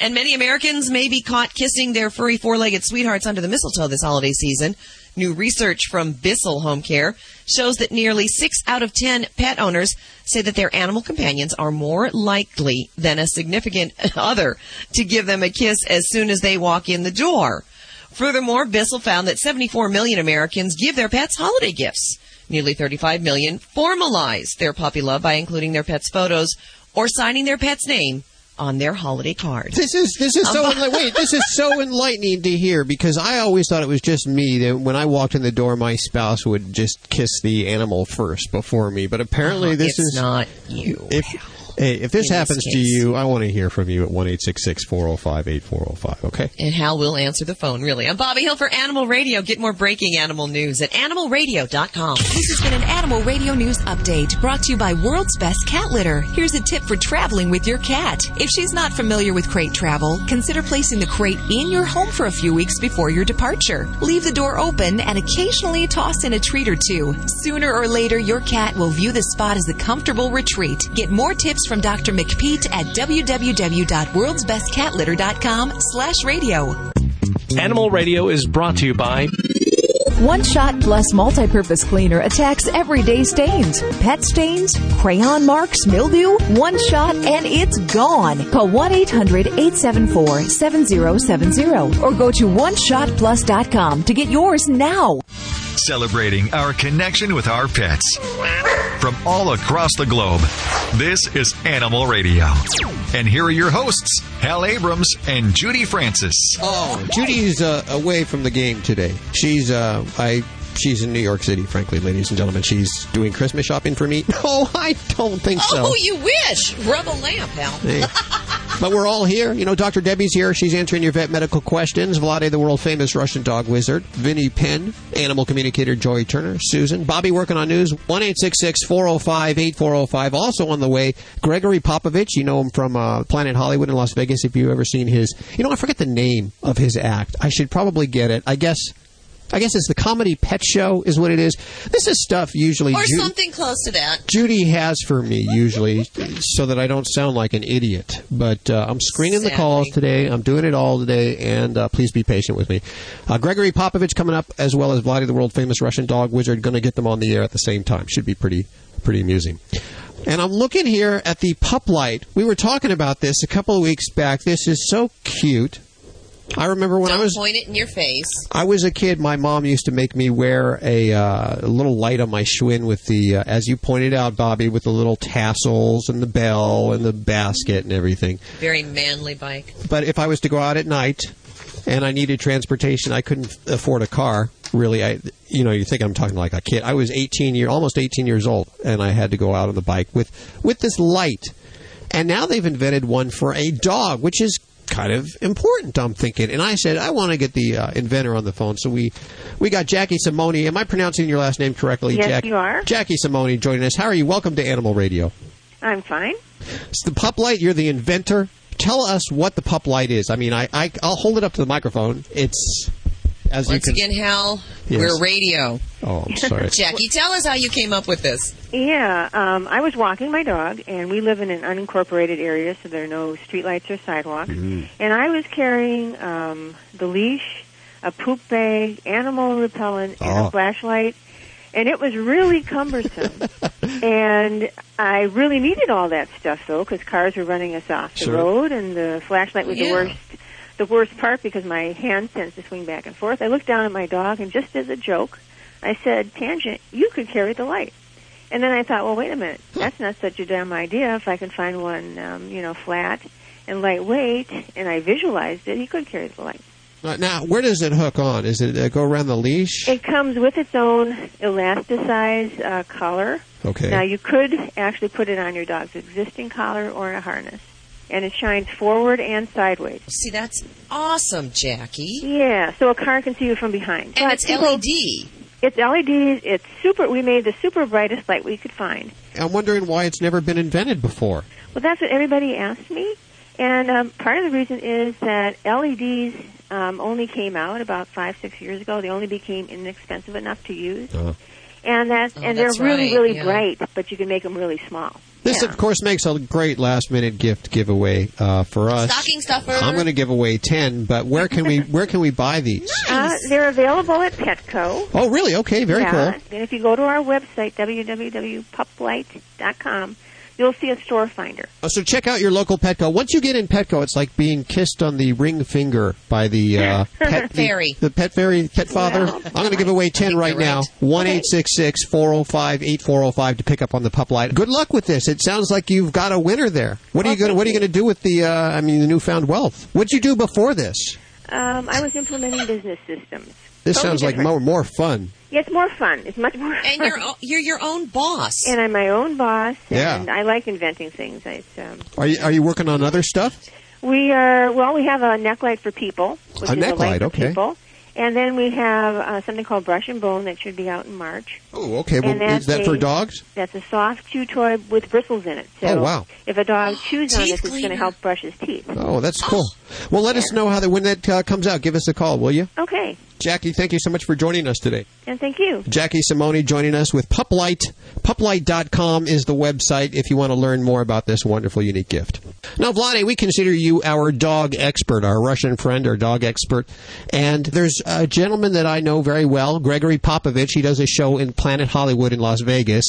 And many Americans may be caught kissing their furry four-legged sweethearts under the mistletoe this holiday season. New research from Bissell Home Care shows that nearly 6 out of 10 pet owners say that their animal companions are more likely than a significant other to give them a kiss as soon as they walk in the door. Furthermore, Bissell found that 74 million Americans give their pets holiday gifts. Nearly 35 million formalize their puppy love by including their pet's photos or signing their pet's name on their holiday card. This is this is so enli- wait. This is so enlightening to hear because I always thought it was just me that when I walked in the door, my spouse would just kiss the animal first before me. But apparently, Uh-huh, this it's is not you. If hey, if this In this happens to you, I want to hear from you at one eight six six four zero five eight four zero five. Okay. And Hal will answer the phone, really. I'm Bobby Hill for Animal Radio. Get more breaking animal news at animalradio.com. This has been an Animal Radio News Update brought to you by World's Best Cat Litter. Here's a tip for traveling with your cat. If she's not familiar with crate travel, consider placing the crate in your home for a few weeks before your departure. Leave the door open and occasionally toss in a treat or two. Sooner or later, your cat will view the spot as a comfortable retreat. Get more tips from Dr. McPeat at www.worldsbestcatlitter.com slash radio. Animal Radio is brought to you by One Shot Plus Multi-Purpose Cleaner attacks everyday stains, pet stains, crayon marks, mildew. One shot and it's gone. Call 1-800-874-7070 or go to oneshotplus.com to get yours now. Celebrating our connection with our pets. From all across the globe, this is Animal Radio. And here are your hosts, Hal Abrams and Judy Francis. Oh, Judy's uh, away from the game today. She's uh, I. She's in New York City, frankly, ladies and gentlemen. She's doing Christmas shopping for me. No, I don't think so. Oh, you wish. Rub a lamp, Hal. Hey. But we're all here. You know, Dr. Debbie's here. She's answering your vet medical questions. Vladae, the world famous Russian dog wizard. Vinnie Penn, animal communicator Joy Turner. Susan. Bobby working on news. 1 405 8405. Also on the way, Gregory Popovich. You know him from uh, Planet Hollywood in Las Vegas if you've ever seen his. You know, I forget the name of his act. I should probably get it. I guess. I guess it's the comedy pet show is what it is. This is stuff usually Or Ju- something close to that. Judy has for me usually, so that I don't sound like an idiot. But uh, I'm screening the calls today. I'm doing it all today, and uh, please be patient with me. Uh, Gregory Popovich coming up, as well as Vladae, the world famous Russian dog wizard, going to get them on the air at the same time. Should be pretty pretty amusing. And I'm looking here at the pup light. We were talking about this a couple of weeks back. This is so cute. I remember when Don't I was point it in your face. I was a kid. My mom used to make me wear a, uh, a little light on my Schwinn with the, uh, as you pointed out, Bobby, with the little tassels and the bell and the basket and everything. Very manly bike. But if I was to go out at night and I needed transportation, I couldn't afford a car. Really, I, you know, you think I'm talking like a kid. I was 18 year, almost 18 years old, and I had to go out on the bike with with this light. And now they've invented one for a dog, which is kind of important. I'm thinking, and I said I want to get the uh, inventor on the phone. So we we got Jackie Simone. Am I pronouncing your last name correctly? Yes, Jack- you are. Jackie Simone joining us. How are you? Welcome to Animal Radio. I'm fine. It's the pup light. You're the inventor. Tell us what the pup light is. I mean, I, I I'll hold it up to the microphone. It's as Once you can. again, Hal, Yes. we're radio. Oh, I'm sorry. Jackie, tell us how you came up with this. Yeah, um, I was walking my dog, and we live in an unincorporated area, so there are no streetlights or sidewalks. Mm-hmm. And I was carrying um, the leash, a poop bag, animal repellent, and Oh. a flashlight, and it was really cumbersome. and I really needed all that stuff, though, because cars were running us off the Sure. road, and the flashlight was Yeah. the worst. The worst part because my hand tends to swing back and forth. I looked down at my dog, and just as a joke, I said, "Tangent, you could carry the light." And then I thought, well, wait a minute, that's not such a damn idea. If I can find one, um, you know, flat and lightweight, and I visualized it, he could carry the light. Now, where does it hook on? Is it uh, go around the leash? It comes with its own elasticized uh, collar. Okay. Now you could actually put it on your dog's existing collar or a harness, and it shines forward and sideways. See, that's awesome, Jackie. Yeah, so a car can see you from behind. And But it's people- LED. It's LED. It's super. We made the super brightest light we could find. I'm wondering why it's never been invented before. Well, that's what everybody asked me, and um, part of the reason is that LEDs um, only came out about five, six years ago. They only became inexpensive enough to use, and that Oh, and they're that's really, right, really yeah. bright, but you can make them really small. This, of course, makes a great last-minute gift giveaway uh, for us. Stocking stuffer. I'm going to give away ten, but where can we where can we buy these? Uh, they're available at Petco. Oh, really? Okay, very yeah. cool. And if you go to our website www.puplight.com, you'll see a store finder. Uh, So check out your local Petco. Once you get in Petco, it's like being kissed on the ring finger by the uh, pet Fairy. The, pet fairy, pet father. I'm going to give away ten right now. One eight six six four zero five eight four zero five to pick up on the pup light. Good luck with this. It sounds like you've got a winner there. What are you going? to What are you going to do with the? Uh, I mean, the newfound wealth. What'd you do before this? Um, I was implementing business systems. This Totally sounds like different. more more fun. Yeah, it's more fun. It's much more fun. And you're you're your own boss. And I'm my own boss. Yeah. And I like inventing things. I, um, Are you Are you working on other stuff? we are well. We have a neck light for people, which A is neck a light light, for okay. people. And then we have uh, something called Brush and Bone that should be out in March. Oh, okay. Well, that's is that for dogs? That's a soft chew toy with bristles in it. So Oh, wow. if a dog chews on Teeth this, it's going to help brush his teeth. Oh, that's cool. Well, let us know how that when that uh, comes out. Give us a call, will you? Okay. Jackie, thank you so much for joining us today. And thank you. Jackie Simone joining us with Puplight. Puplight.com is the website if you want to learn more about this wonderful, unique gift. Now, Vladae, we consider you our dog expert, our Russian friend, our dog expert. And there's a gentleman that I know very well, Gregory Popovich. He does a show in Planet Hollywood in Las Vegas,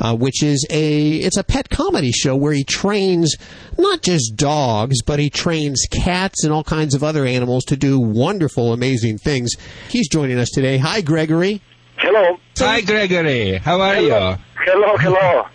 uh, which is a it's a pet comedy show where he trains not just dogs, but he trains cats and all kinds of other animals to do wonderful, amazing things. He's joining us today. Hi, Gregory. Hello. Hi, Gregory. How are you? Hello, hello.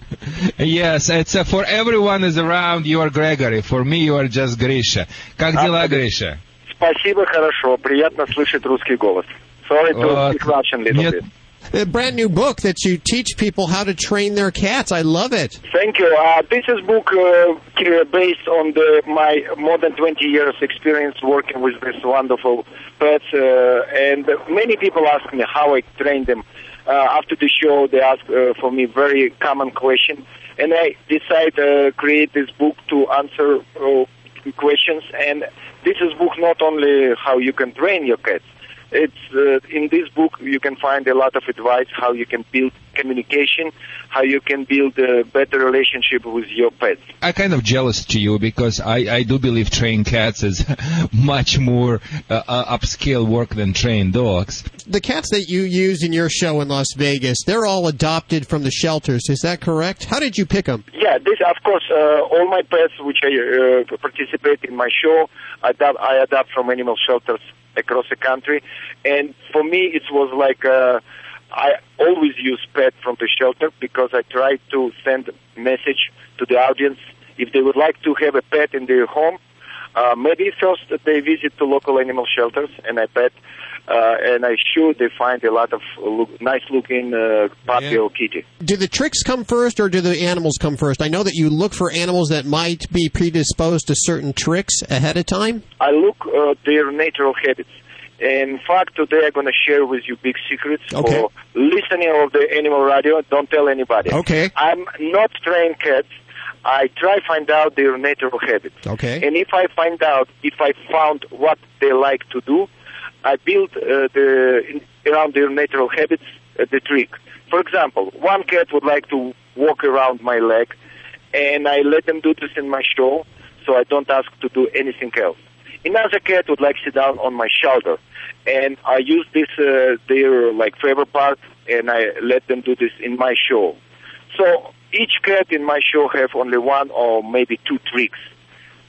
Yes, it's uh, for everyone is around. You are Gregory. For me, you are just Grisha. Как дела, Гриша? Спасибо, хорошо. Приятно слышать русский голос. Sorry to Вот. speak Russian little Мне, bit. a brand new book that you teach people how to train their cats. I love it. Thank you. Uh, this is book uh, based on the, my more than 20 years experience working with this wonderful pets, uh, and many people ask me how I train them. Uh, after the show, they ask uh, for me very common question, and I decide to create this book to answer uh, questions. And this is book not only how you can train your cats. It's uh, in this book you can find a lot of advice how you can build communication, how you can build a better relationship with your pets. I'm kind of jealous to you because I, I do believe trained cats is much more uh, uh, upscale work than trained dogs. The cats that you use in your show in Las Vegas, they're all adopted from the shelters. Is that correct? How did you pick them? Yeah, this of course uh, all my pets which I uh, participate in my show, I adopt, I adopt from animal shelters across the country. And for me, it was like uh, I always use pet from the shelter because I try to send message to the audience if they would like to have a pet in their home. Uh, maybe first they visit the local animal shelters and I pet, uh, and I sure they find a lot of look, nice looking uh, puppy Yeah. or kitty. Do the tricks come first or do the animals come first? I know that you look for animals that might be predisposed to certain tricks ahead of time. I look uh, their natural habits. In fact, today I'm going to share with you big secrets Okay. for listening of the animal radio. Don't tell anybody. Okay. I'm not trained cats. I try find out their natural habits. Okay. And if I find out, if I found what they like to do, I build uh, the in, around their natural habits uh, the trick. For example, one cat would like to walk around my leg, and I let them do this in my show, so I don't ask to do anything else. Another cat would like to sit down on my shoulder, and I use this uh, their like favorite part, and I let them do this in my show. So each cat in my show have only one or maybe two tricks,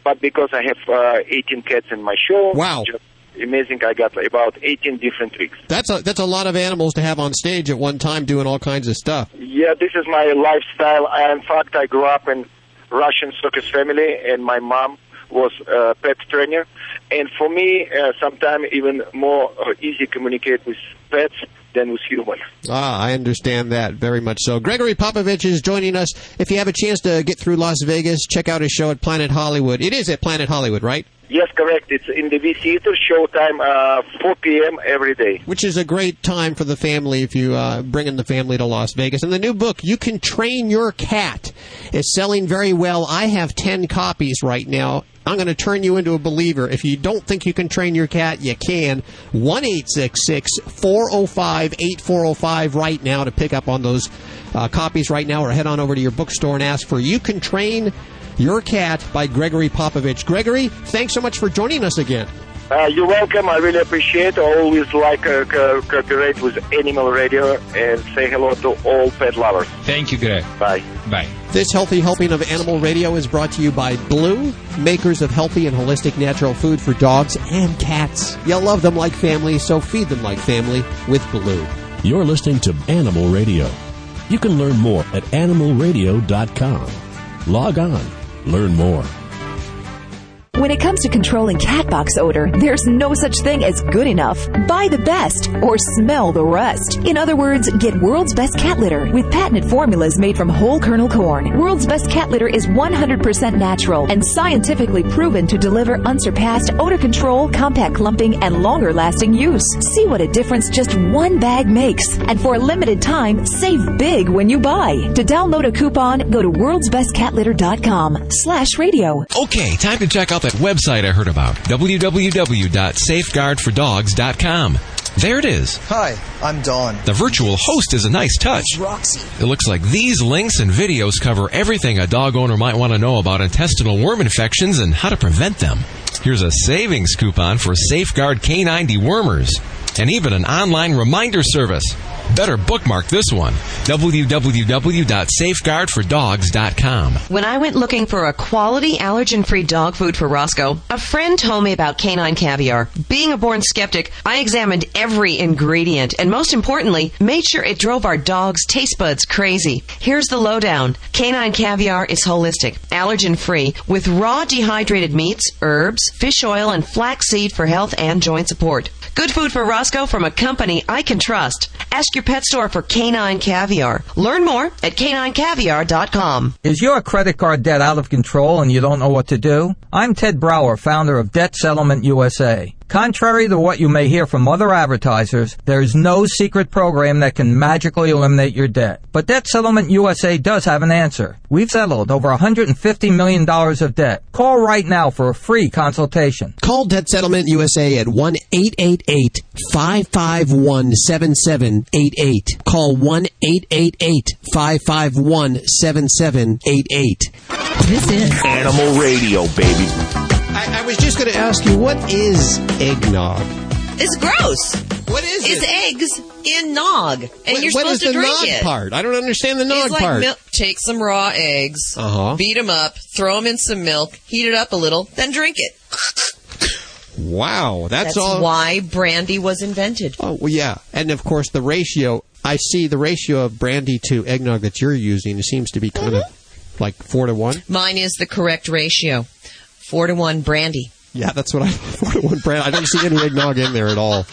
but because I have uh, 18 cats in my show, Wow. just amazing! I got about 18 different tricks. That's a that's a lot of animals to have on stage at one time doing all kinds of stuff. Yeah, this is my lifestyle. I, in fact, I grew up in Russian circus family, and my mom was a pet trainer. And for me, uh, sometimes even more uh, easy communicate with pets than with humans. Ah, I understand that very much so. Gregory Popovich is joining us. If you have a chance to get through Las Vegas, check out his show at Planet Hollywood. It is at Planet Hollywood, right? Yes, correct. It's in the V Theater, showtime uh, 4 p.m. every day. Which is a great time for the family if you uh, bring in the family to Las Vegas. And the new book, You Can Train Your Cat, is selling very well. I have 10 copies right now. I'm going to turn you into a believer. If you don't think you can train your cat, you can. 1 405 8405 right now to pick up on those uh, copies right now, or head on over to your bookstore and ask for You Can Train Your Cat by Gregory Popovich. Gregory, thanks so much for joining us again. Uh, you're welcome. I really appreciate. I always like uh, co- cooperate with Animal Radio and say hello to all pet lovers. Thank you, Greg. Bye. Bye. This healthy helping of Animal Radio is brought to you by Blue, makers of healthy and holistic natural food for dogs and cats. You love them like family, so feed them like family with Blue. You're listening to Animal Radio. You can learn more at animalradio.com. Log on, learn more. When it comes to controlling cat box odor, there's no such thing as good enough. Buy the best or smell the rest. In other words, get World's Best Cat Litter with patented formulas made from whole kernel corn. World's Best Cat Litter is 100% natural and scientifically proven to deliver unsurpassed odor control, compact clumping, and longer lasting use. See what a difference just one bag makes. And for a limited time, save big when you buy. To download a coupon, go to worldsbestcatlitter.com slash radio. Okay, time to check out that website I heard about www.safeguardfordogs.com. There it is. Hi, I'm Dawn. The virtual host is a nice touch. Roxy. It looks like these links and videos cover everything a dog owner might want to know about intestinal worm infections and how to prevent them. Here's a savings coupon for Safeguard Canine Dewormers and even an online reminder service. Better bookmark this one www.safeguardfordogs.com. When I went looking for a quality allergen free dog food for Roscoe, a friend told me about canine caviar. Being a born skeptic, I examined every ingredient and most importantly, made sure it drove our dog's taste buds crazy. Here's the lowdown. Canine caviar is holistic, allergen free, with raw dehydrated meats, herbs, fish oil, and flaxseed for health and joint support. Good food for Roscoe from a company I can trust. Ask your pet store for canine caviar. Learn more at caninecaviar.com. Is your credit card debt out of control and you don't know what to do? I'm Ted Brower, founder of Debt Settlement USA. Contrary to what you may hear from other advertisers, there is no secret program that can magically eliminate your debt. But Debt Settlement USA does have an answer. We've settled over $150 million of debt. Call right now for a free consultation. Call Debt Settlement USA at 1 888 551 7788. Call 1 888 551 7788. This is Animal Radio, baby. I, I was just going to ask you, what is eggnog? It's gross. What is it? it's eggs in nog, and What- you're what supposed is to the drink nog it. part? I don't understand the nog it's like part. Milk, take some raw eggs, Uh-huh. beat them up, throw them in some milk, heat it up a little, then drink it. Wow, that's, That's all. why brandy was invented. Oh, well, yeah. And of course, the ratio, I see the ratio of brandy to eggnog that you're using seems to be kind of like four to one. Mine is the correct ratio, four to one brandy. Yeah, that's what I, four to one brand. I don't see any eggnog in there at all.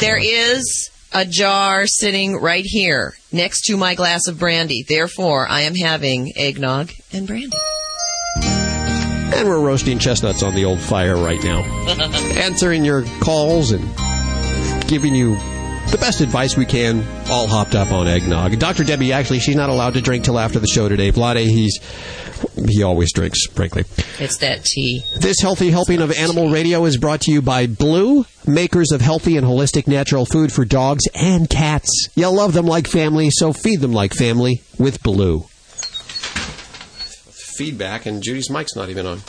There is a jar sitting right here next to my glass of brandy. Therefore, I am having eggnog and brandy. And we're roasting chestnuts on the old fire right now. Answering your calls and giving you the best advice we can, all hopped up on eggnog. Dr. Debbie, actually, she's not allowed to drink till after the show today. Vladae, he's he always drinks, frankly. It's that tea. This healthy helping of Animal Radio is brought to you by Blue, makers of healthy and holistic natural food for dogs and cats. You'll love them like family, so feed them like family with Blue. Feedback, and Judy's mic's not even on.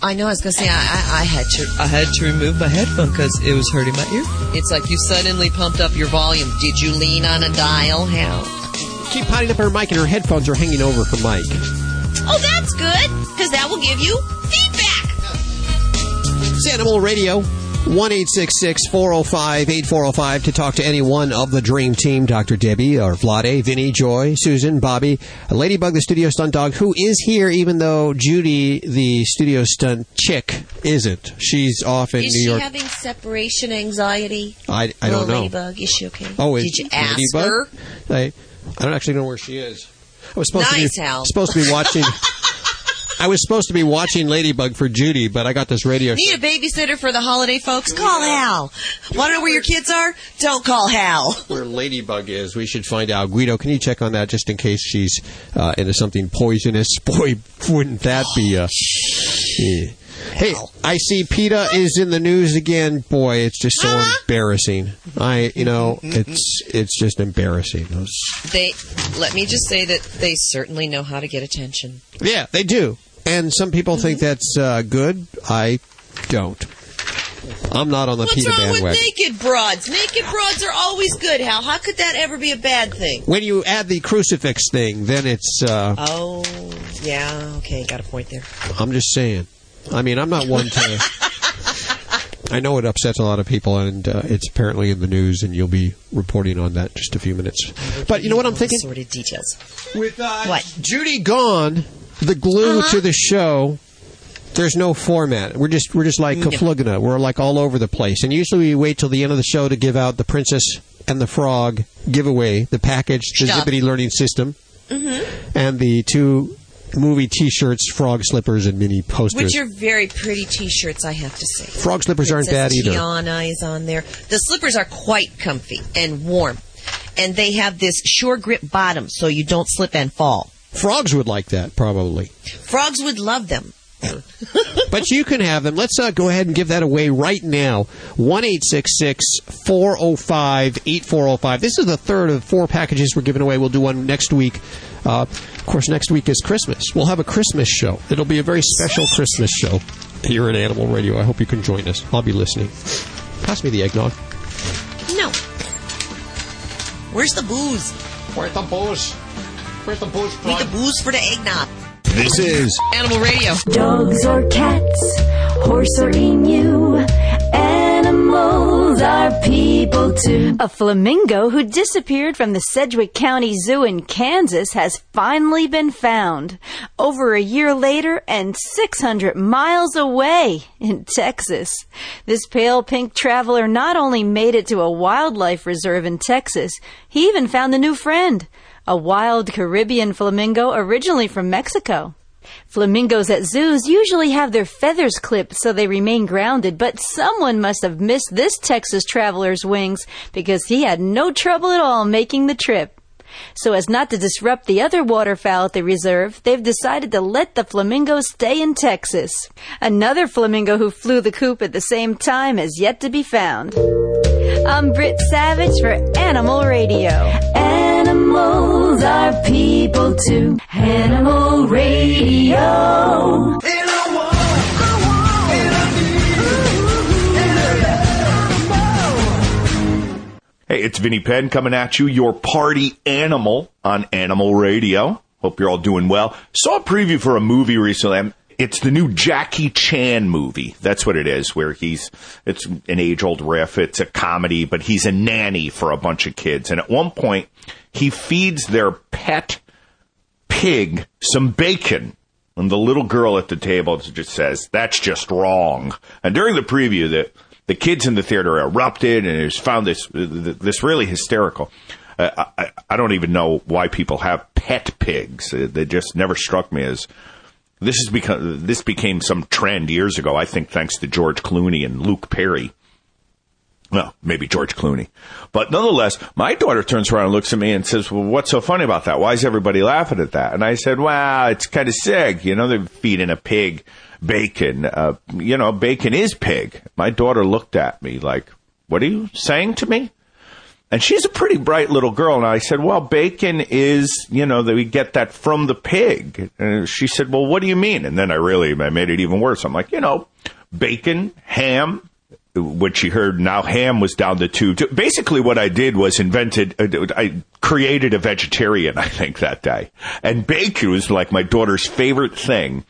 I know. I was gonna say I, I, I had to I had to remove my headphone because it was hurting my ear. It's like you suddenly pumped up your volume. Did you lean on a dial, Hal? Keep potting up her mic, and her headphones are hanging over her mic. Oh, that's good because that will give you feedback. It's Animal Radio. 1 405 8405 to talk to any one of the Dream Team Dr. Debbie or Vladae, Vinnie, Joy, Susan, Bobby, Ladybug, the studio stunt dog, who is here even though Judy, the studio stunt chick, isn't. She's off in Is New she York. having separation anxiety? I, I don't know. Ladybug, is she okay? Oh, is Did you ask Ladybug? her? I, I don't actually know where she is. I was supposed Nice, to be Hal. supposed to be watching. I was supposed to be watching Ladybug for Judy, but I got this radio. Need a babysitter for the holiday, folks? Call Hal. Want to know where your kids are? Don't call Hal. where Ladybug is. We should find out. Guido, can you check on that just in case she's uh, into something poisonous? Boy, wouldn't that be a. yeah. Hey, I see PETA is in the news again. Boy, it's just so uh-huh. embarrassing. I, you know, mm-hmm, mm-hmm. it's it's just embarrassing. They let me just say that they certainly know how to get attention. yeah, they do. And some people think that's uh, good. I don't. I'm not on the What's wrong with naked broads? Naked broads are always good, Hal. How could that ever be a bad thing? When you add the crucifix thing, then it's. Uh, Oh, yeah. Okay, got a point there. I'm just saying. I mean, I'm not one to. I know it upsets a lot of people, and uh, it's apparently in the news, and you'll be reporting on that in just a few minutes. But you know what I'm thinking? Sordid details. With uh, what? Judy gone, the glue Uh-huh. to the show. There's no format. We're just we're just like. Kaflugna. We're like all over the place. And usually we wait till the end of the show to give out the Princess and the Frog giveaway, the package, the Stuff. Zippity Learning System, Mm-hmm. and the two movie T-shirts, frog slippers, and mini posters. Which are very pretty T-shirts, I have to say. Frog slippers aren't bad either. Tiana is on there. The slippers are quite comfy and warm, and they have this sure grip bottom, so you don't slip and fall. Frogs would like that, probably. Frogs would love them. but you can have them. Let's uh, go ahead and give that away right now. 1 405 8405. This is the third of four packages we're giving away. We'll do one next week. Uh, of course, next week is Christmas. We'll have a Christmas show. It'll be a very special Christmas show here at Animal Radio. I hope you can join us. I'll be listening. Pass me the eggnog. No. Where's the booze? Where's the booze? Where's the booze? Need the booze for the eggnog. This is Animal Radio. Dogs or cats, horse or emu, animals are are people too. A flamingo who disappeared from the Sedgwick County Zoo in Kansas has finally been found. Over a year later and 600 miles away in Texas. This pale pink traveler not only made it to a wildlife reserve in Texas, he even found a new friend. A wild Caribbean flamingo originally from Mexico. Flamingos at zoos usually have their feathers clipped so they remain grounded, but someone must have missed this Texas traveler's wings because he had no trouble at all making the trip. So as not to disrupt the other waterfowl at the reserve, they've decided to let the flamingo stay in Texas. Another flamingo who flew the coop at the same time has yet to be found. I'm Britt Savage for Animal Radio. Animals are people too. Vinnie Penn coming at you, your party animal on Animal Radio. Hope you're all doing well. Saw a preview for a movie recently. It's the new Jackie Chan movie. That's what it is, where he's, it's an age old riff. It's a comedy, but he's a nanny for a bunch of kids. And at one point, he feeds their pet pig some bacon. And the little girl at the table just says, that's just wrong. And during the preview, the, the kids in the theater erupted and it was found this, this really hysterical. Uh, I, I don't even know why people have pet pigs. Uh, They just never struck me as this has become this became some trend years ago. I think thanks to George Clooney and Luke Perry. Well, maybe George Clooney, but nonetheless, my daughter turns around and looks at me and says, "Well, what's so funny about that? Why is everybody laughing at that?" And I said, "Well, it's kind of sick. You know, they're feeding a pig bacon. Uh, you know, bacon is pig." My daughter looked at me like, "What are you saying to me?" And she's a pretty bright little girl. And I said, well, bacon is, you know, that we get that from the pig. And she said, well, what do you mean? And then I really, I made it even worse. I'm like, you know, bacon, ham, what she heard now ham was down the tube. Basically what I did was invented, uh, I created a vegetarian, I think that day. And bacon was like my daughter's favorite thing.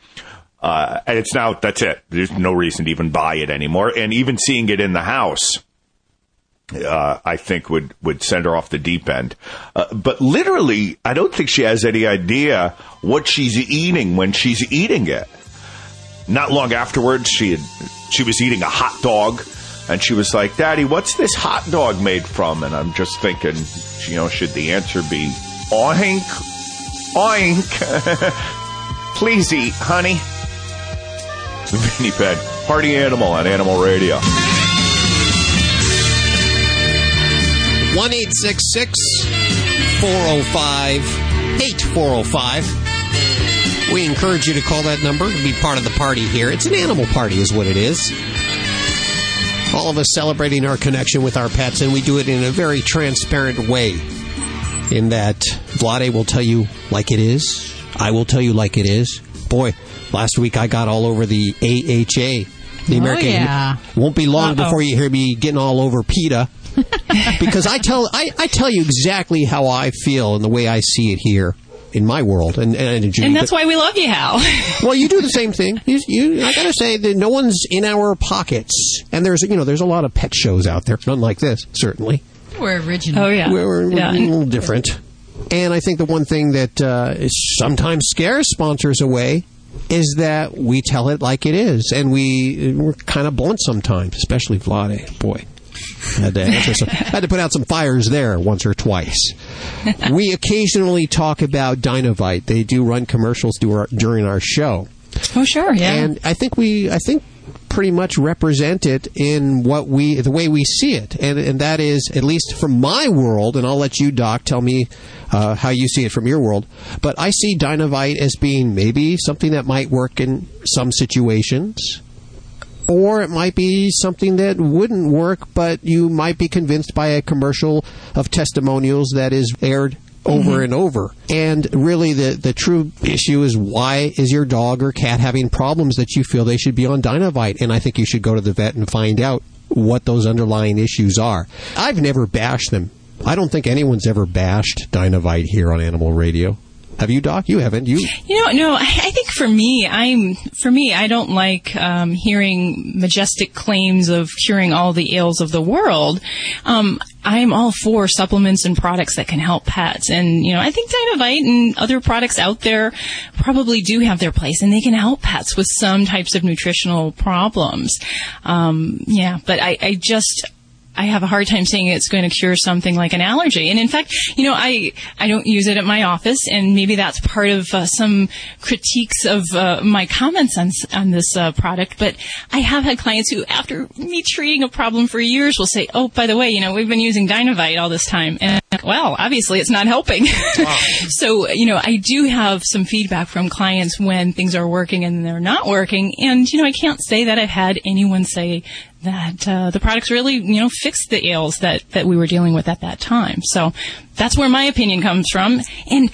Uh, and it's now, that's it. There's no reason to even buy it anymore. And even seeing it in the house, uh, I think would would send her off the deep end. Uh, but literally, I don't think she has any idea what she's eating when she's eating it. Not long afterwards, she had she was eating a hot dog, and she was like, "Daddy, what's this hot dog made from?" And I'm just thinking, you know, should the answer be oink, oink? Please eat, honey. Vinnie Penn, party animal on Animal Radio. 1 405 8405. We encourage you to call that number to be part of the party here. It's an animal party, is what it is. All of us celebrating our connection with our pets, and we do it in a very transparent way. In that Vladae will tell you like it is, I will tell you like it is. Boy, last week I got all over the AHA. The Oh, American yeah. won't be long Uh-oh. before you hear me getting all over PETA because I tell I, I tell you exactly how I feel and the way I see it here in my world, and and, and, And that's why we love you, Hal. well, you do the same thing. You, you, I gotta say that no one's in our pockets, and there's you know there's a lot of pet shows out there, none like this certainly. We're original. Oh, yeah. We're, we're Yeah. a little different. And I think the one thing that uh, sometimes scares sponsors away is that we tell it like it is, and we we're kind of blunt sometimes, especially Vladae. Boy, had to some, had to put out some fires there once or twice. we occasionally talk about Dynovite. They do run commercials during our show. Oh, sure, yeah. And I think we, I think, pretty much represent it in what we, the way we see it, and and that is at least from my world. And I'll let you, Doc, tell me uh, how you see it from your world. But I see Dynovite as being maybe something that might work in some situations. Or it might be something that wouldn't work, but you might be convinced by a commercial of testimonials that is aired over and over. And really, the, the true issue is why is your dog or cat having problems that you feel they should be on Dynovite? And I think you should go to the vet and find out what those underlying issues are. I've never bashed them. I don't think anyone's ever bashed Dynovite here on Animal Radio. Have you, Doc? You haven't. You? You know, no. I I think for me, I'm for me, I don't like um, hearing majestic claims of curing all the ills of the world. Um, I'm all for supplements and products that can help pets, and you know, I think Dynovite and other products out there probably do have their place, and they can help pets with some types of nutritional problems. Um, yeah, but I, I just I have a hard time saying it's going to cure something like an allergy. And in fact, you know, I I don't use it at my office, and maybe that's part of uh, some critiques of uh, my comments on s- on this uh, product. But I have had clients who, after me treating a problem for years, will say, "Oh, by the way, you know, we've been using Dynovite all this time," and like, well, obviously, it's not helping. so, you know, I do have some feedback from clients when things are working and they're not working, and you know, I can't say that I've had anyone say that uh, the products really, you know, fixed the ails that that we were dealing with at that time. So that's where my opinion comes from, and.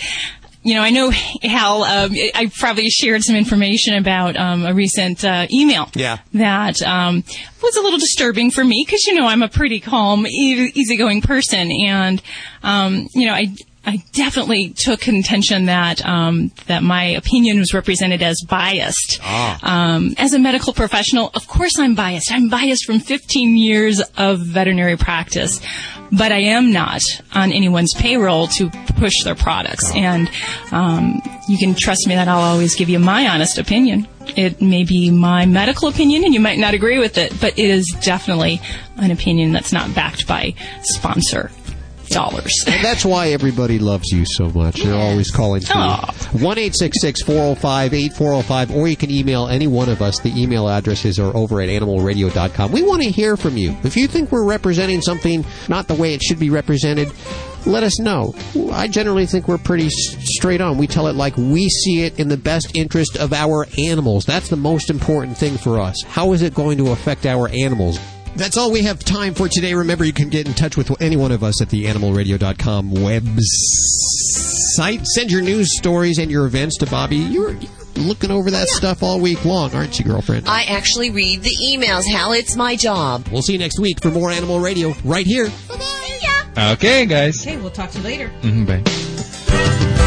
You know, I know Hal. Um, I probably shared some information about um, a recent uh, email Yeah. that um, was a little disturbing for me because you know I'm a pretty calm, e- easygoing person, and um, you know I. I definitely took contention that um, that my opinion was represented as biased. Um, as a medical professional, of course I'm biased. I'm biased from 15 years of veterinary practice, but I am not on anyone's payroll to push their products. And um, you can trust me that I'll always give you my honest opinion. It may be my medical opinion, and you might not agree with it, but it is definitely an opinion that's not backed by sponsor dollars. And that's why everybody loves you so much. They're always calling for you. 1 405 8405, or you can email any one of us. The email addresses are over at animalradio.com. We want to hear from you. If you think we're representing something not the way it should be represented, let us know. I generally think we're pretty straight on. We tell it like we see it in the best interest of our animals. That's the most important thing for us. How is it going to affect our animals? That's all we have time for today. Remember, you can get in touch with any one of us at the animalradio.com website. Send your news stories and your events to Bobby. You're, you're looking over that stuff all week long, aren't you, girlfriend? I actually read the emails, Hal. It's my job. We'll see you next week for more Animal Radio right here. Okay, guys. Okay, we'll talk to you later. Mhm, bye.